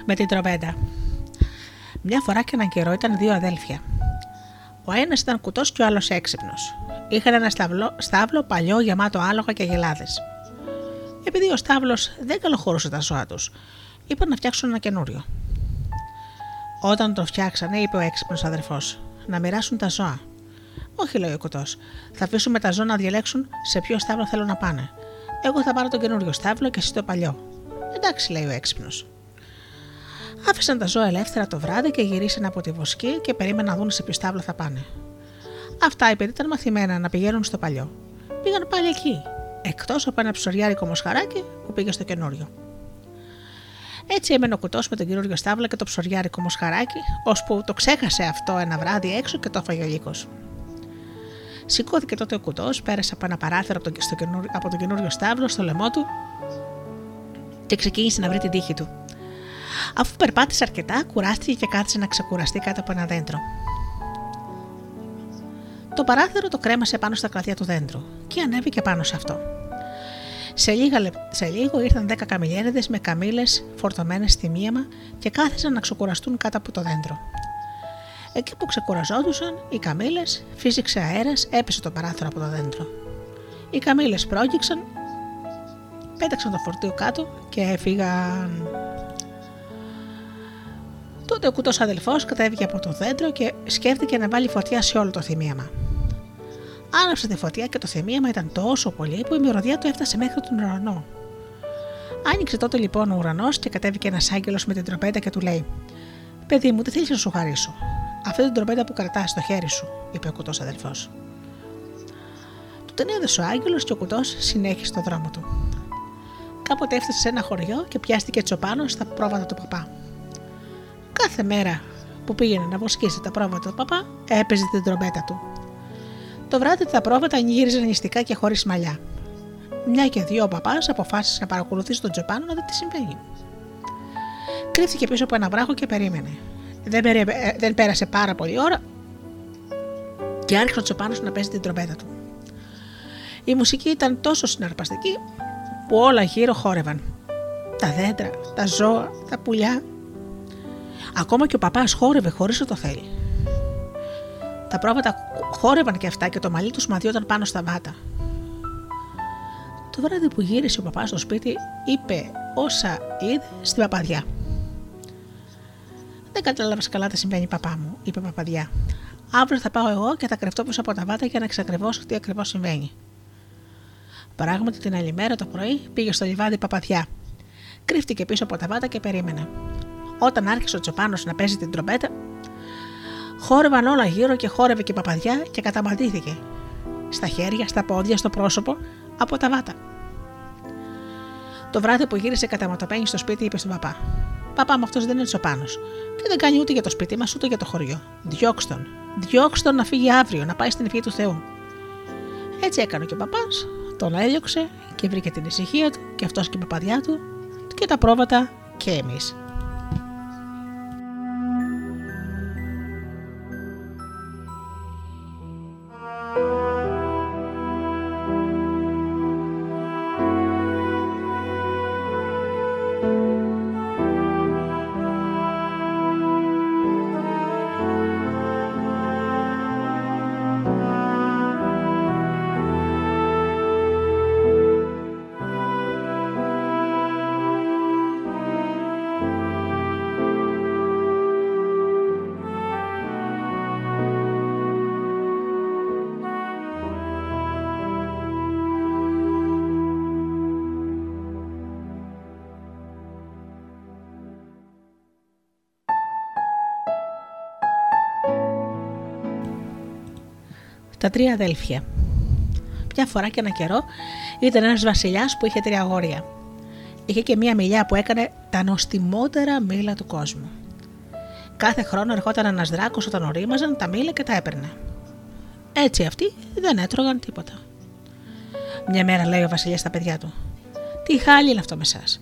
B: με την τροπέντα. Μια φορά και έναν καιρό ήταν δύο αδέλφια. Ο ένας ήταν κουτός και ο άλλος έξυπνος. Είχαν ένα σταυλό, στάβλο παλιό γεμάτο άλογα και γελάδες. Επειδή ο στάβλος δεν καλοχωρούσε τα ζώα τους, είπαν να φτιάξουν ένα καινούριο. Όταν το φτιάξανε, είπε ο έξυπνος αδερφός, να μοιράσουν τα ζώα. Όχι, λέει ο κουτός. Θα αφήσουμε τα ζώα να διαλέξουν σε ποιο στάβλο θέλουν να πάνε. Εγώ θα πάρω τον καινούριο στάβλο και εσύ το παλιό. Εντάξει, λέει ο έξυπνος. Άφησαν τα ζώα ελεύθερα το βράδυ και γυρίσαν από τη βοσκή και περίμεναν να δουν σε ποιο στάβλο θα πάνε. Αυτά επειδή ήταν μαθημένα να πηγαίνουν στο παλιό. Πήγαν πάλι εκεί, εκτός από ένα ψωριάρικο μοσχαράκι που πήγε στο καινούριο. Έτσι έμενε ο κουτός με τον καινούριο στάβλο και το ψωριάρικο μοσχαράκι, ώσπου το ξέχασε αυτό ένα βράδυ έξω και το έφαγε ο λύκο. Σηκώθηκε τότε ο κουτός, πέρασε από ένα παράθυρο από τον, από τον καινούριο στάβλο στο λαιμό του και ξεκίνησε να βρει την τύχη του. Αφού περπάτησε αρκετά, κουράστηκε και κάθισε να ξεκουραστεί κάτω από ένα δέντρο. Το παράθυρο το κρέμασε πάνω στα κλαδιά του δέντρου και ανέβηκε πάνω σε αυτό. Σε, λίγα, σε λίγο ήρθαν δέκα καμιλιέριδες με καμίλε φορτωμένες στη μίαμα και κάθισαν να ξεκουραστούν κάτω από το δέντρο. Εκεί που ξεκουραζόντουσαν, οι καμίλε, φύσηξε αέρας, έπεσε το παράθυρο από το δέντρο. Οι καμίλε πρόγγιξαν πέταξαν το φορτίο κάτω και έφυγαν. Τότε ο κουτός αδελφός κατέβηκε από το δέντρο και σκέφτηκε να βάλει φωτιά σε όλο το θυμίαμα. Άναψε τη φωτιά και το θυμίαμα ήταν τόσο πολύ που η μυρωδιά του έφτασε μέχρι τον ουρανό. Άνοιξε τότε λοιπόν ο ουρανός και κατέβηκε ένας άγγελος με την τροπέτα και του λέει: Παιδί μου, τι θέλεις να σου χαρίσω; Αυτή την τροπέτα που κρατάς στο χέρι σου, είπε ο κουτός αδελφός. Του την έδωσε ο άγγελος και ο κουτός συνέχισε το δρόμο του κάποτε έφτασε σε ένα χωριό και πιάστηκε τσοπάνος στα πρόβατα του παπά. Κάθε μέρα που πήγαινε να βοσκήσει τα πρόβατα του παπά, έπαιζε την τρομπέτα του. Το βράδυ τα πρόβατα γύριζαν νηστικά και χωρίς μαλλιά. Μια και δύο ο παπάς αποφάσισε να παρακολουθήσει τον τσοπάνο να δει τι συμβαίνει. Κρύφτηκε πίσω από ένα βράχο και περίμενε. Δεν, περί... Ε, δεν πέρασε πάρα πολλή ώρα και άρχισε ο τσοπάνο να παίζει την τρομπέτα του. Η μουσική ήταν τόσο συναρπαστική που όλα γύρω χόρευαν. Τα δέντρα, τα ζώα, τα πουλιά. Ακόμα και ο παπάς χόρευε χωρίς να το θέλει. Τα πρόβατα χόρευαν και αυτά και το μαλλί του μαδιόταν πάνω στα βάτα. Το βράδυ που γύρισε ο παπάς στο σπίτι είπε όσα είδε στην παπαδιά. Δεν κατάλαβα καλά τι συμβαίνει, παπά μου, είπε η παπαδιά. Αύριο θα πάω εγώ και θα κρυφτώ πίσω από τα βάτα για να εξακριβώσω τι ακριβώς συμβαίνει. Πράγματι την άλλη μέρα το πρωί πήγε στο λιβάδι παπαδιά. Κρύφτηκε πίσω από τα βάτα και περίμενε. Όταν άρχισε ο Τσοπάνος να παίζει την τρομπέτα, χόρευαν όλα γύρω και χόρευε και η παπαδιά και καταματήθηκε. Στα χέρια, στα πόδια, στο πρόσωπο, από τα βάτα. Το βράδυ που γύρισε καταματωμένη στο σπίτι, είπε στον παπά: Παπά μου, αυτός δεν είναι Τσοπάνος και δεν κάνει ούτε για το σπίτι μας ούτε για το χωριό. Διώξτε τον. Διώξτε τον να φύγει αύριο, να πάει στην ευχή του Θεού. Έτσι έκανε και ο παπάς, τον έδιωξε και βρήκε την ησυχία του και αυτός και η παπαδιά του και τα πρόβατα και εμείς. Τρία αδέλφια. Μια φορά και ένα καιρό ήταν ένας βασιλιάς που είχε τρία αγόρια. Είχε και μία μιλιά που έκανε τα νοστιμότερα μήλα του κόσμου. Κάθε χρόνο ερχόταν ένας δράκος όταν ορίμαζαν τα μήλα και τα έπαιρνε. Έτσι αυτοί δεν έτρωγαν τίποτα. Μια μέρα λέει ο Βασιλιάς στα παιδιά του: Τι χάλι είναι αυτό με εσάς.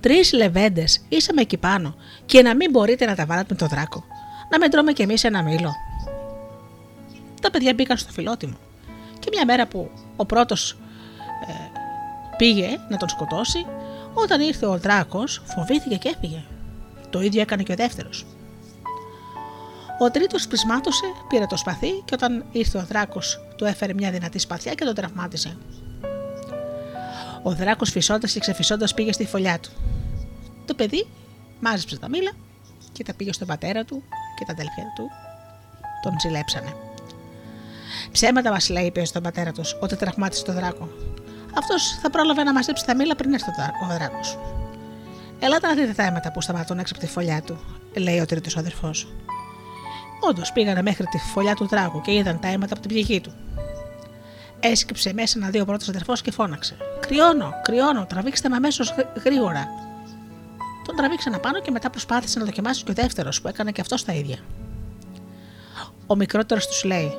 B: Τρεις λεβέντες είσαμε εκεί πάνω και να μην μπορείτε να τα βάλετε με το δράκο. Να με τρώμε κι εμείς ένα μήλο. Τα παιδιά μπήκαν στο φιλότιμο. Και μια μέρα που ο πρώτος ε, πήγε να τον σκοτώσει, όταν ήρθε ο δράκος, φοβήθηκε και έφυγε. Το ίδιο έκανε και ο δεύτερος. Ο τρίτος πεισμάτωσε, πήρε το σπαθί και όταν ήρθε ο δράκος, του έφερε μια δυνατή σπαθιά και τον τραυμάτισε. Ο δράκος φυσώντας και ξεφυσώντας πήγε στη φωλιά του. Το παιδί μάζεψε τα μήλα και τα πήγε στον πατέρα του και τα αδέλφια του. Τον ζηλέψανε. Ψέματα μας λέει, είπε στον πατέρα τους, ότι τραυμάτισε τον δράκο. Αυτός θα πρόλαβε να μαζέψει τα μήλα πριν έρθει ο δράκος. Ελάτε να δείτε τα αίματα που σταματούν έξω από τη φωλιά του, λέει ο τρίτος αδερφός. Όντως πήγανε μέχρι τη φωλιά του δράκου και είδαν τα αίματα από την πληγή του. Έσκυψε μέσα ένα δύο πρώτος αδερφός και φώναξε: Κρυώνω, κρυώνω, τραβήξτε με αμέσως γρήγορα. Τον τραβήξαν απάνω και μετά προσπάθησε να δοκιμάσει και ο δεύτερος που έκανε και αυτός τα ίδια. Ο μικρότερος τους λέει: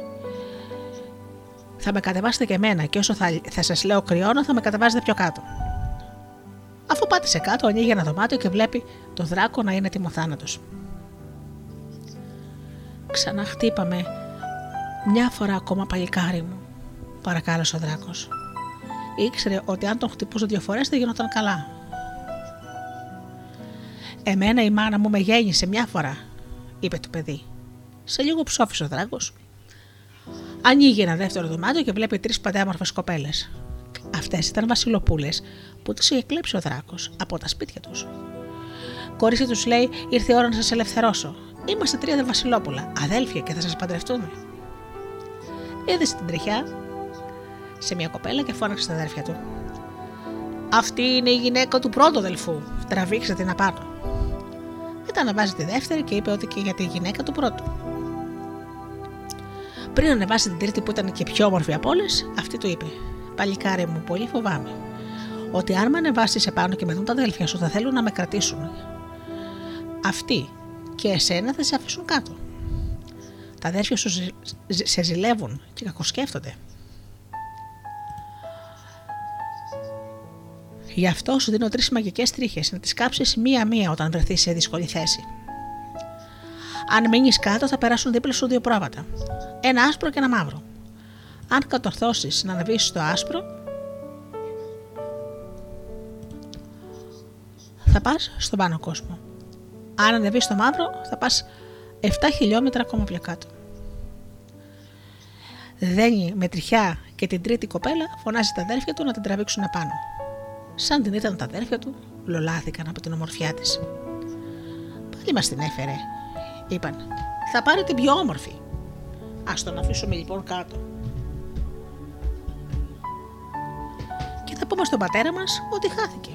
B: Θα με κατεβάσετε και εμένα, και όσο θα, θα σας λέω κρυώνω, θα με κατεβάσετε πιο κάτω. Αφού πάτησε κάτω, ανοίγει ένα δωμάτιο και βλέπει το δράκο να είναι τιμοθάνατος. Ξαναχτύπαμε μια φορά ακόμα παλικάρι μου, παρακάλεσε ο δράκος. Ήξερε ότι αν τον χτυπούσε δύο φορές θα γινόταν καλά. Εμένα η μάνα μου με γέννησε μια φορά, είπε το παιδί. Σε λίγο ψόφισε ο δράκος. Ανοίγει ένα δεύτερο δωμάτιο και βλέπει τρεις παντέμορφε κοπέλες. Αυτές ήταν βασιλοπούλες που τους είχε κλέψει ο δράκος από τα σπίτια τους. Κόρισε τους λέει: Ήρθε η ώρα να σας ελευθερώσω. Είμαστε τρία βασιλόπουλα, αδέλφια και θα σας παντρευτούμε. Έδεσε την τριχιά σε μια κοπέλα και φώναξε στα αδέρφια του. Αυτή είναι η γυναίκα του πρώτου αδελφού. Τραβήξτε την απάνω. Μετά αναβάζει τη δεύτερη και είπε ότι και για τη γυναίκα του πρώτου. Πριν ανεβάσει την τρίτη που ήταν και πιο όμορφη από όλες, αυτή του είπε: Παλικάρι μου, πολύ φοβάμαι. Ότι αν με ανεβάσεις επάνω και με δουν τα αδέλφια σου, θα θέλουν να με κρατήσουν. Αυτοί και εσένα θα σε αφήσουν κάτω. Τα αδέρφια σου σε ζηλεύουν και κακοσκέφτονται. Γι' αυτό σου δίνω τρεις μαγικές τρίχες να τις κάψεις μία-μία όταν βρεθείς σε δύσκολη θέση. Αν μείνεις κάτω, θα περάσουν δίπλα σου δύο πρόβατα. Ένα άσπρο και ένα μαύρο. Αν κατορθώσεις να ανεβεί στο άσπρο, θα πας στον πάνω κόσμο. Αν ανεβείς στο μαύρο, θα πας 7 χιλιόμετρα ακόμα πιο κάτω. Δένει με τριχιά και την τρίτη κοπέλα φωνάζει τα αδέρφια του να την τραβήξουν απάνω. Σαν την ήταν τα αδέρφια του, λολάθηκαν από την ομορφιά της. Πάλι μας την έφερε, είπαν. Θα πάρει την πιο όμορφη. Α τον αφήσουμε λοιπόν κάτω. Και θα πούμε στον πατέρα μας ότι χάθηκε.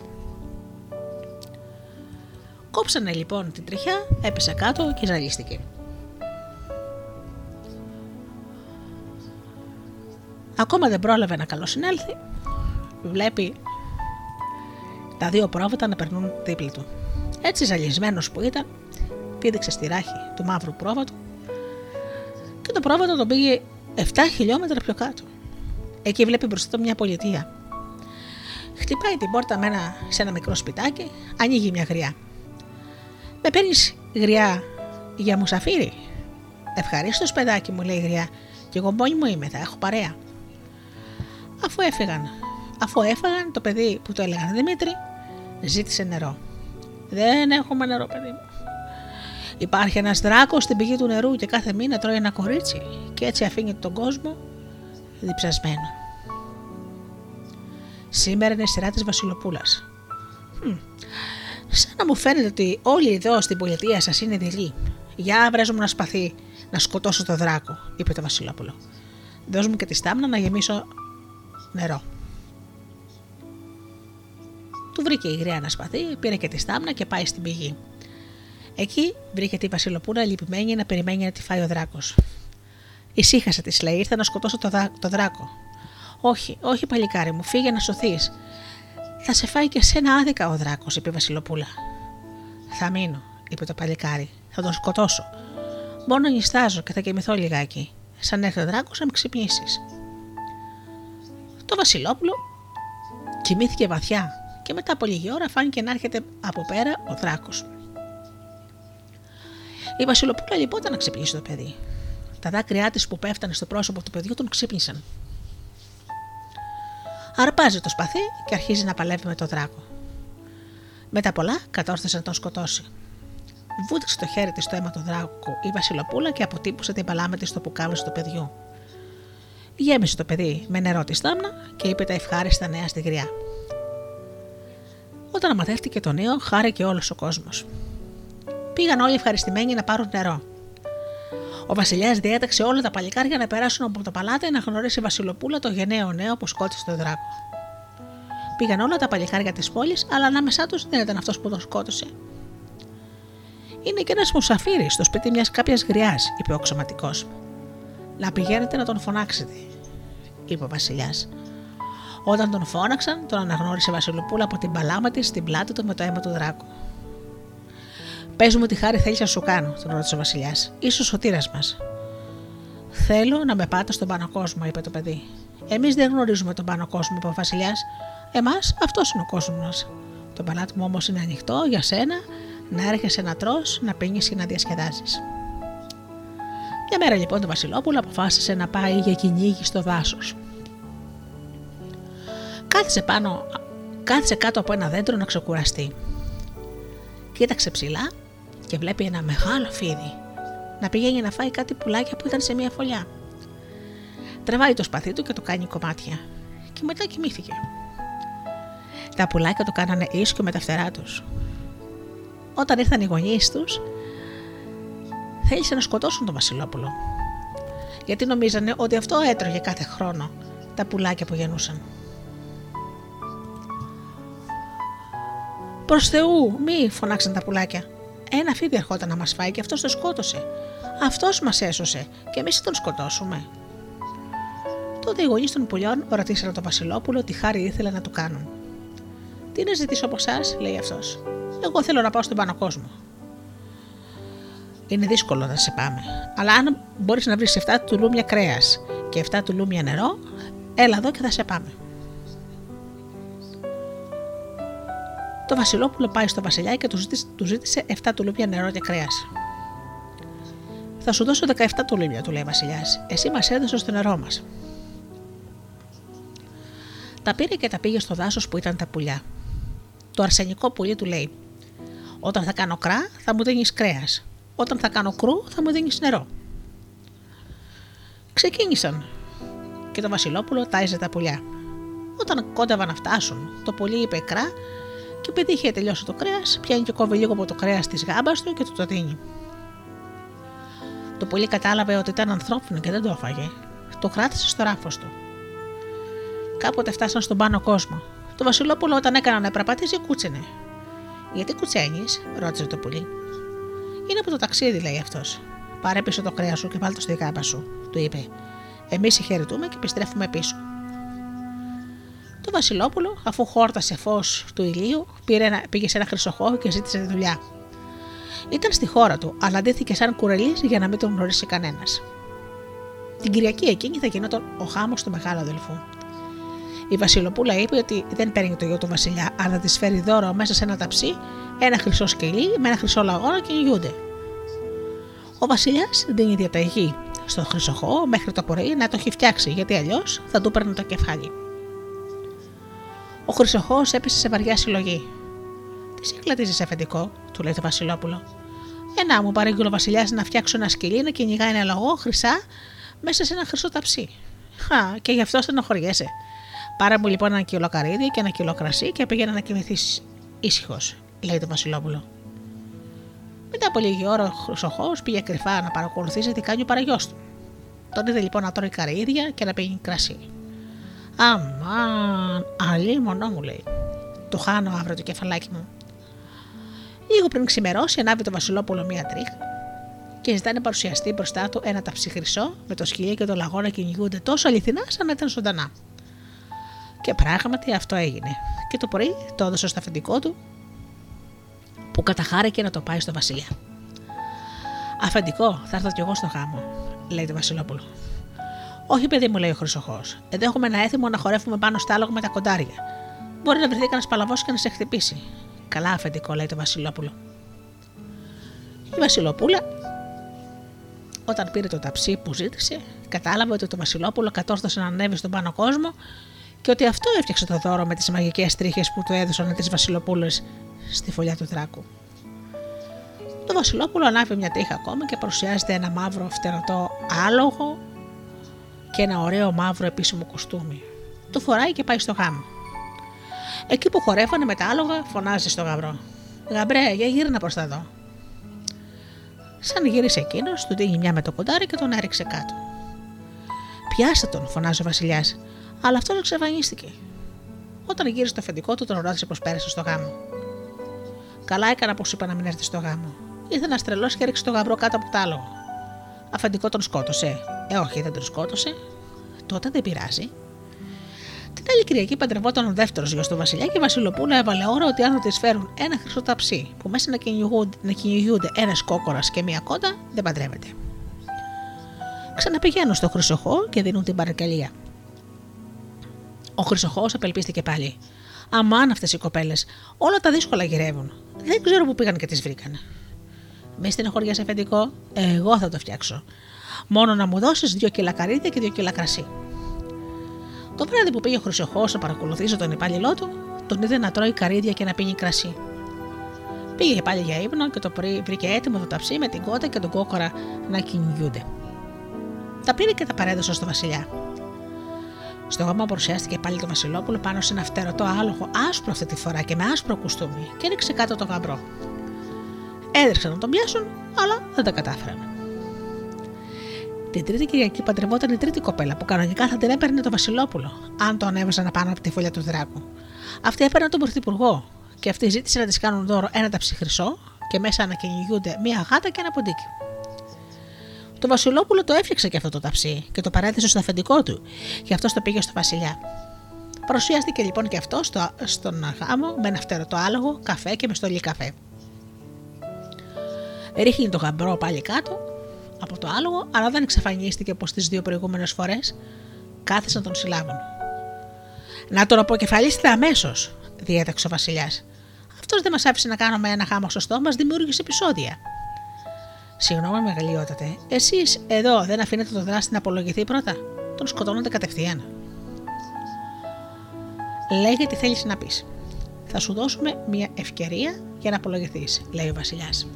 B: Κόψανε λοιπόν την τριχιά, έπεσε κάτω και ζαλίστηκε. Ακόμα δεν πρόλαβε να καλοσυνέλθει. Βλέπει τα δύο πρόβατα να περνούν δίπλα του. Έτσι ζαλισμένος που ήταν, πήδηξε στη ράχη του μαύρου πρόβατου και το πρόβατο τον πήγε 7 χιλιόμετρα πιο κάτω. Εκεί βλέπει μπροστά του μια πολιτεία. Χτυπάει την πόρτα με ένα, σε ένα μικρό σπιτάκι, ανοίγει μια γριά. Με παίρνεις γριά για μουσαφίρι; Ευχαρίστως, παιδάκι μου, λέει η γριά, και εγώ μόνη μου είμαι, θα έχω παρέα. Αφού έφυγαν, αφού έφαγαν, το παιδί που το έλεγαν Δημήτρη ζήτησε νερό. Δεν έχουμε νερό, παιδί μου. Υπάρχει ένας δράκος στην πηγή του νερού και κάθε μήνα τρώει ένα κορίτσι και έτσι αφήνει τον κόσμο διψασμένο. Σήμερα είναι η σειρά της Βασιλοπούλας. Σαν να μου φαίνεται ότι όλοι εδώ στην πολιτεία σας είναι δειλοί. Για βρέζω μου ένα σπαθί να σκοτώσω το δράκο, είπε το Βασιλόπουλο. Δώσ' μου και τη στάμνα να γεμίσω νερό. Του βρήκε η γριά ένα σπαθί, πήρε και τη στάμνα και πάει στην πηγή. Εκεί βρήκε τη Βασιλοπούλα λυπημένη να περιμένει να τη φάει ο δράκος. Ησύχασε της λέει, ήρθα να σκοτώσω το, δά, το δράκο. Όχι, όχι παλικάρι μου, φύγε να σωθείς. Θα σε φάει και σένα άδικα ο δράκος, είπε η Βασιλοπούλα. Θα μείνω, είπε το παλικάρι, θα τον σκοτώσω. Μόνο νιστάζω και θα κοιμηθώ λιγάκι. Σαν έρθει ο δράκος να με ξυπνήσεις. Το Βασιλόπουλο κοιμήθηκε βαθιά και μετά από λίγη ώρα φάνηκε να έρχεται από πέρα ο δράκος. Η Βασιλοπούλα λοιπόν να ξυπνήσει το παιδί. Τα δάκρυά της που πέφτανε στο πρόσωπο του παιδιού τον ξύπνησαν. Αρπάζει το σπαθί και αρχίζει να παλεύει με το δράκο. Μετά πολλά κατόρθωσε να τον σκοτώσει. Βούτυξε το χέρι της στο αίμα του δράκου η Βασιλοπούλα και αποτύπωσε την παλάμη της στο πουκάμισο του παιδιού. Γέμισε το παιδί με νερό της στάμνα και είπε τα ευχάριστα νέα στη γριά. Όταν αμαθεύτηκε το νέο, χάρηκε όλος ο κόσμος. Πήγαν όλοι ευχαριστημένοι να πάρουν νερό. Ο Βασιλιάς διέταξε όλα τα παλικάρια να περάσουν από το παλάτι να γνωρίσει η Βασιλοπούλα το γενναίο νέο που σκότωσε τον δράκο. Πήγαν όλα τα παλικάρια της πόλης, αλλά ανάμεσά τους δεν ήταν αυτός που τον σκότωσε. Είναι και ένας μουσαφίρι στο σπίτι μιας κάποιας γριάς, είπε ο ξωματικός. Να πηγαίνετε να τον φωνάξετε, είπε ο Βασιλιάς. Όταν τον φώναξαν, τον αναγνώρισε η Βασιλοπούλα από την παλάμα της στην πλάτη του με το αίμα του δράκου. Πε μου τι χάρη θέλεις να σου κάνω, τον ρώτησε ο Βασιλιάς. σω ο σωτήρας μας. Θέλω να με πάτε στον πάνω κόσμο, είπε το παιδί. Εμείς δεν γνωρίζουμε τον πάνω κόσμο, είπε ο Βασιλιάς. Εμάς αυτός είναι ο κόσμος μας. Το παλάτι μου όμως είναι ανοιχτό για σένα να έρχεσαι να τρώ, να πίνεις και να διασκεδάζεις. Μια μέρα λοιπόν το Βασιλόπουλο αποφάσισε να πάει για κυνήγι στο δάσος. Κάθισε πάνω, κάθισε κάτω από ένα δέντρο να ξεκουραστεί. Κοίταξε ψηλά και βλέπει ένα μεγάλο φίδι να πηγαίνει να φάει κάτι πουλάκια που ήταν σε μια φωλιά. Τρεβάει το σπαθί του και το κάνει κομμάτια και μετά κοιμήθηκε. Τα πουλάκια το κάνανε ίσκιο με τα φτερά τους. Όταν ήρθαν οι γονείς τους, θέλησε να σκοτώσουν τον Βασιλόπουλο. Γιατί νομίζανε ότι αυτό έτρωγε κάθε χρόνο τα πουλάκια που γεννούσαν. Προς Θεού, μη φωνάξαν τα πουλάκια. Ένα φίδι ερχόταν να μας φάει και αυτός το σκότωσε. Αυτός μας έσωσε και εμείς θα τον σκοτώσουμε. Τότε οι γονείς των πουλιών ρωτήσαν τον Βασιλόπουλο τι χάρη ήθελε να του κάνουν. Τι να ζητήσω από εσάς, λέει αυτός. Εγώ θέλω να πάω στον πάνω κόσμο. Είναι δύσκολο να σε πάμε. Αλλά αν μπορείς να βρεις 7 τουλούμια κρέας και 7 τουλούμια νερό, έλα εδώ και θα σε πάμε. Το Βασιλόπουλο πάει στο Βασιλιά και του ζήτησε, του ζήτησε 7 τουλούπια νερό και κρέας. Θα σου δώσω 17 τουλούπια, του λέει ο Βασιλιάς. Εσύ μας έδωσες το νερό μας. Τα πήρε και τα πήγε στο δάσος που ήταν τα πουλιά. Το αρσενικό πουλί του λέει: Όταν θα κάνω κρά, θα μου δίνεις κρέας. Όταν θα κάνω κρού, θα μου δίνεις νερό. Ξεκίνησαν και το Βασιλόπουλο τάιζε τα πουλιά. Όταν κόντευαν να φτάσουν, το πουλί είπε κρά και επειδή είχε τελειώσει το κρέας, πιάνει και κόβει λίγο από το κρέας της γάμπας του και του το δίνει. Το πολύ κατάλαβε ότι ήταν ανθρώπινο και δεν το έφαγε. Το κράτησε στο ράφος του. Κάποτε φτάσαν στον πάνω κόσμο. Το Βασιλόπουλο όταν έκανα να περπατήσει κούτσενε. Γιατί κουτσένεις, ρώτησε το πουλί. Είναι από το ταξίδι, λέει αυτός. Πάρε πίσω το κρέας σου και βάλτε το στη γάμπα σου, του είπε. Εμείς χαιρετούμε και επιστρέφουμε πίσω. Το Βασιλόπουλο, αφού χόρτασε φως του ηλίου, πήρε, πήγε σε ένα χρυσοχώρο και ζήτησε τη δουλειά. Ήταν στη χώρα του, αλλά αντίθηκε σαν κουρελής για να μην τον γνωρίσει κανένας. Την Κυριακή εκείνη θα γινόταν ο χάμος του μεγάλου αδελφού. Η Βασιλοπούλα είπε ότι δεν παίρνει το γιο του Βασιλιά, αλλά της φέρει δώρο μέσα σε ένα ταψί, ένα χρυσό σκυλί με ένα χρυσό λαγόνα και νιούνται. Ο Βασιλιάς δίνει διαταγή στο χρυσοχό μέχρι το πρωί να το έχει φτιάξει, γιατί αλλιώς θα του παίρνει το κεφάλι. Ο Χρυσοχός έπεσε σε βαριά συλλογή. Τι συγκλατίζει, αφεντικό, του λέει το Βασιλόπουλο. Ένα μου παρήγγειλε ο Βασιλιάς να φτιάξω ένα σκυλί να κυνηγάει ένα λαγό χρυσά μέσα σε ένα χρυσό ταψί. Χα, και γι' αυτό στενοχωριέσαι. Πάρε μου λοιπόν ένα κιλό καρύδι και ένα κιλό κρασί και πήγαινε να κοιμηθείς ήσυχος, λέει το Βασιλόπουλο. Μετά από λίγη ώρα ο Χρυσοχός πήγε κρυφά να παρακολουθήσει τι κάνει ο παραγιός του. Τον είδε λοιπόν να τρώει καρύδια και να πίνει κρασί. Αμάν, αλλή μονό μου λέει. Το χάνω αύριο το κεφαλάκι μου. Λίγο πριν ξημερώσει, ανάβει το Βασιλόπουλο μία τρίχα και ζητάει να παρουσιαστεί μπροστά του ένα ταψί χρυσό με το σκυλί και το λαγό να κυνηγούνται τόσο αληθινά σαν να ήταν ζωντανά. Και πράγματι αυτό έγινε. Και το πρωί το έδωσε στο αφεντικό του που καταχάρηκε να το πάει στο Βασιλιά. Αφεντικό, θα έρθω κι εγώ στο γάμο, λέει το Βασιλόπουλο. Όχι, παιδί μου, λέει ο Χρυσοχός. Εδώ έχουμε ένα έθιμο να χορεύουμε πάνω στο άλογο με τα κοντάρια. Μπορεί να βρεθεί κανένας παλαβός και να σε χτυπήσει. Καλά, αφεντικό, λέει το Βασιλόπουλο. Η Βασιλοπούλα, όταν πήρε το ταψί που ζήτησε, κατάλαβε ότι το Βασιλόπουλο κατόρθωσε να ανέβει στον πάνω κόσμο και ότι αυτό έφτιαξε το δώρο με τις μαγικές τρίχες που του έδωσαν τι Βασιλοπούλε στη φωλιά του δράκου. Το Βασιλόπουλο ανάβει μια τρίχα ακόμα και παρουσιάζεται ένα μαύρο φτερωτό άλογο και ένα ωραίο μαύρο επίσημο κοστούμι. Το φοράει και πάει στο γάμο. Εκεί που χορεύανε με τα άλογα, φωνάζει στο γαμπρό. Γαμπρέ, για γύρνα προς τα εδώ. Σαν γύρισε εκείνος, του δίνει μια με το κοντάρι και τον έριξε κάτω. Πιάστε τον, φωνάζει ο Βασιλιάς, αλλά αυτός εξαφανίστηκε. Όταν γύρισε το αφεντικό του, τον ρώτησε πω πέρασε στο γάμο. Καλά έκανα πως είπα να μην έρθει στο γάμο. Ήρθε ένα τρελό και έριξε το γαμπρό κάτω από το άλογο. Αφεντικό τον σκότωσε. Ε, όχι, δεν τον σκότωσε. Τότε δεν πειράζει. Την άλλη Κυριακή παντρευόταν ο δεύτερος γιος του Βασιλιά και η Βασιλοπούλα έβαλε ώρα ότι αν δεν της φέρουν ένα χρυσό ταψί που μέσα να κυνηγούνται, να κυνηγούνται ένας κόκορας και μία κότα, δεν παντρεύεται. Ξαναπηγαίνουν στο Χρυσοχό και δίνουν την παρακαλία. Ο Χρυσοχό απελπίστηκε πάλι. Αμάν αυτές οι κοπέλες, όλα τα δύσκολα γυρεύουν. Δεν ξέρω πού πήγαν και τις βρήκαν. Μη στενοχωριέσαι, αφεντικό, εγώ θα το φτιάξω. Μόνο να μου δώσεις δύο κιλά καρύδια και δύο κιλά κρασί. Το βράδυ που πήγε ο Χρυσοχός να παρακολουθήσει τον υπάλληλό του, τον είδε να τρώει καρύδια και να πίνει κρασί. Πήγε πάλι για ύπνο και το πρωί βρήκε έτοιμο το ταψί με την κότα και τον κόκορα να κυνηγούνται. Τα πήρε και τα παρέδωσε στο Βασιλιά. Στο γάμο παρουσιάστηκε πάλι το Βασιλόπουλο πάνω σε ένα φτερωτό άλογο, άσπρο αυτή τη φορά και με άσπρο κουστούμι, και έριξε κάτω το γαμπρό. Έδειξαν να τον πιάσουν, αλλά δεν τα κατάφεραν. Την τρίτη Κυριακή παντρευόταν η τρίτη κοπέλα που κανονικά θα την έπαιρνε το Βασιλόπουλο, αν το ανέβαζαν πάνω από τη φωλιά του δράκου. Αυτή έπαιρνε τον Πρωθυπουργό και αυτή ζήτησε να της κάνουν δώρο ένα ταψί χρυσό και μέσα να κυνηγούνται μία γάτα και ένα ποντίκι. Το Βασιλόπουλο το έφτιαξε και αυτό το ταψί και το παρέθεσε στο αφεντικό του, και αυτό το πήγε στο Βασιλιά. Παρουσιάστηκε λοιπόν και αυτό στο, στον γάμο με ένα φτερωτό άλογο, καφέ και με στολή καφέ. Ρίχνει το γαμπρό πάλι κάτω από το άλογο, αλλά δεν εξαφανίστηκε όπως τις δύο προηγούμενες φορές κάθισαν να τον συλλάβουν. Να τον αποκεφαλίσετε αμέσως, διέταξε ο Βασιλιάς. Αυτός δεν μας άφησε να κάνουμε ένα χάμο στο στόμα, δημιούργησε επεισόδια. Συγγνώμη, μεγαλειότατε, εσείς εδώ δεν αφήνετε το δράστη να απολογηθεί πρώτα; Τον σκοτώνετε κατευθείαν. Λέγε τι θέλεις να πεις. Θα σου δώσουμε μια ευκαιρία για να απολογηθείς, λέει ο Βασιλιάς.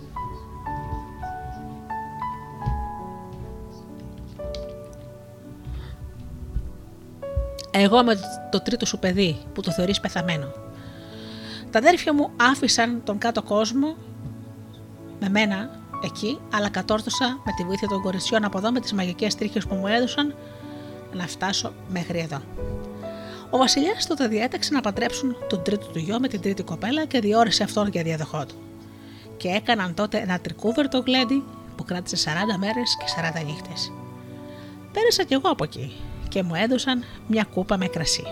B: Εγώ με το τρίτο σου παιδί που το θεωρείς πεθαμένο. Τα αδέρφια μου άφησαν τον κάτω κόσμο με μένα εκεί, αλλά κατόρθωσα με τη βοήθεια των κοριτσιών από εδώ με τις μαγικές τρίχες που μου έδωσαν να φτάσω μέχρι εδώ. Ο Βασιλιάς τότε διέταξε να παντρέψουν τον τρίτο του γιο με την τρίτη κοπέλα και διόρισε αυτόν για διαδοχό του. Και έκαναν τότε ένα τρικούβερτο γλέντι που κράτησε 40 μέρες και 40 νύχτες. Πέρασα κι εγώ από εκεί και μου έδωσαν μια κούπα με κρασί.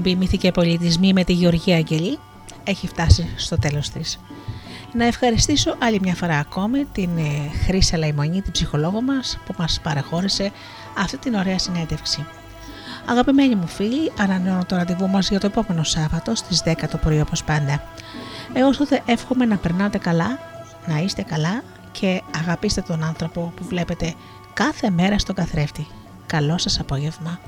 B: Εκπομπή Μύθοι Πολιτισμοί με τη Γεωργία Αγγελή έχει φτάσει στο τέλος της. Να ευχαριστήσω άλλη μια φορά ακόμη την ε, Χρύσα Λαϊμονή, την ψυχολόγο μας, που μας παραχώρησε αυτή την ωραία συνέντευξη. Αγαπημένοι μου φίλοι, ανανεώνω το ραντεβού μας για το επόμενο Σάββατο στις 10 το πρωί όπως πάντα. Έως τότε εύχομαι να περνάτε καλά, να είστε καλά και αγαπήστε τον άνθρωπο που βλέπετε κάθε μέρα στον καθρέφτη. Καλό σας απόγευμα.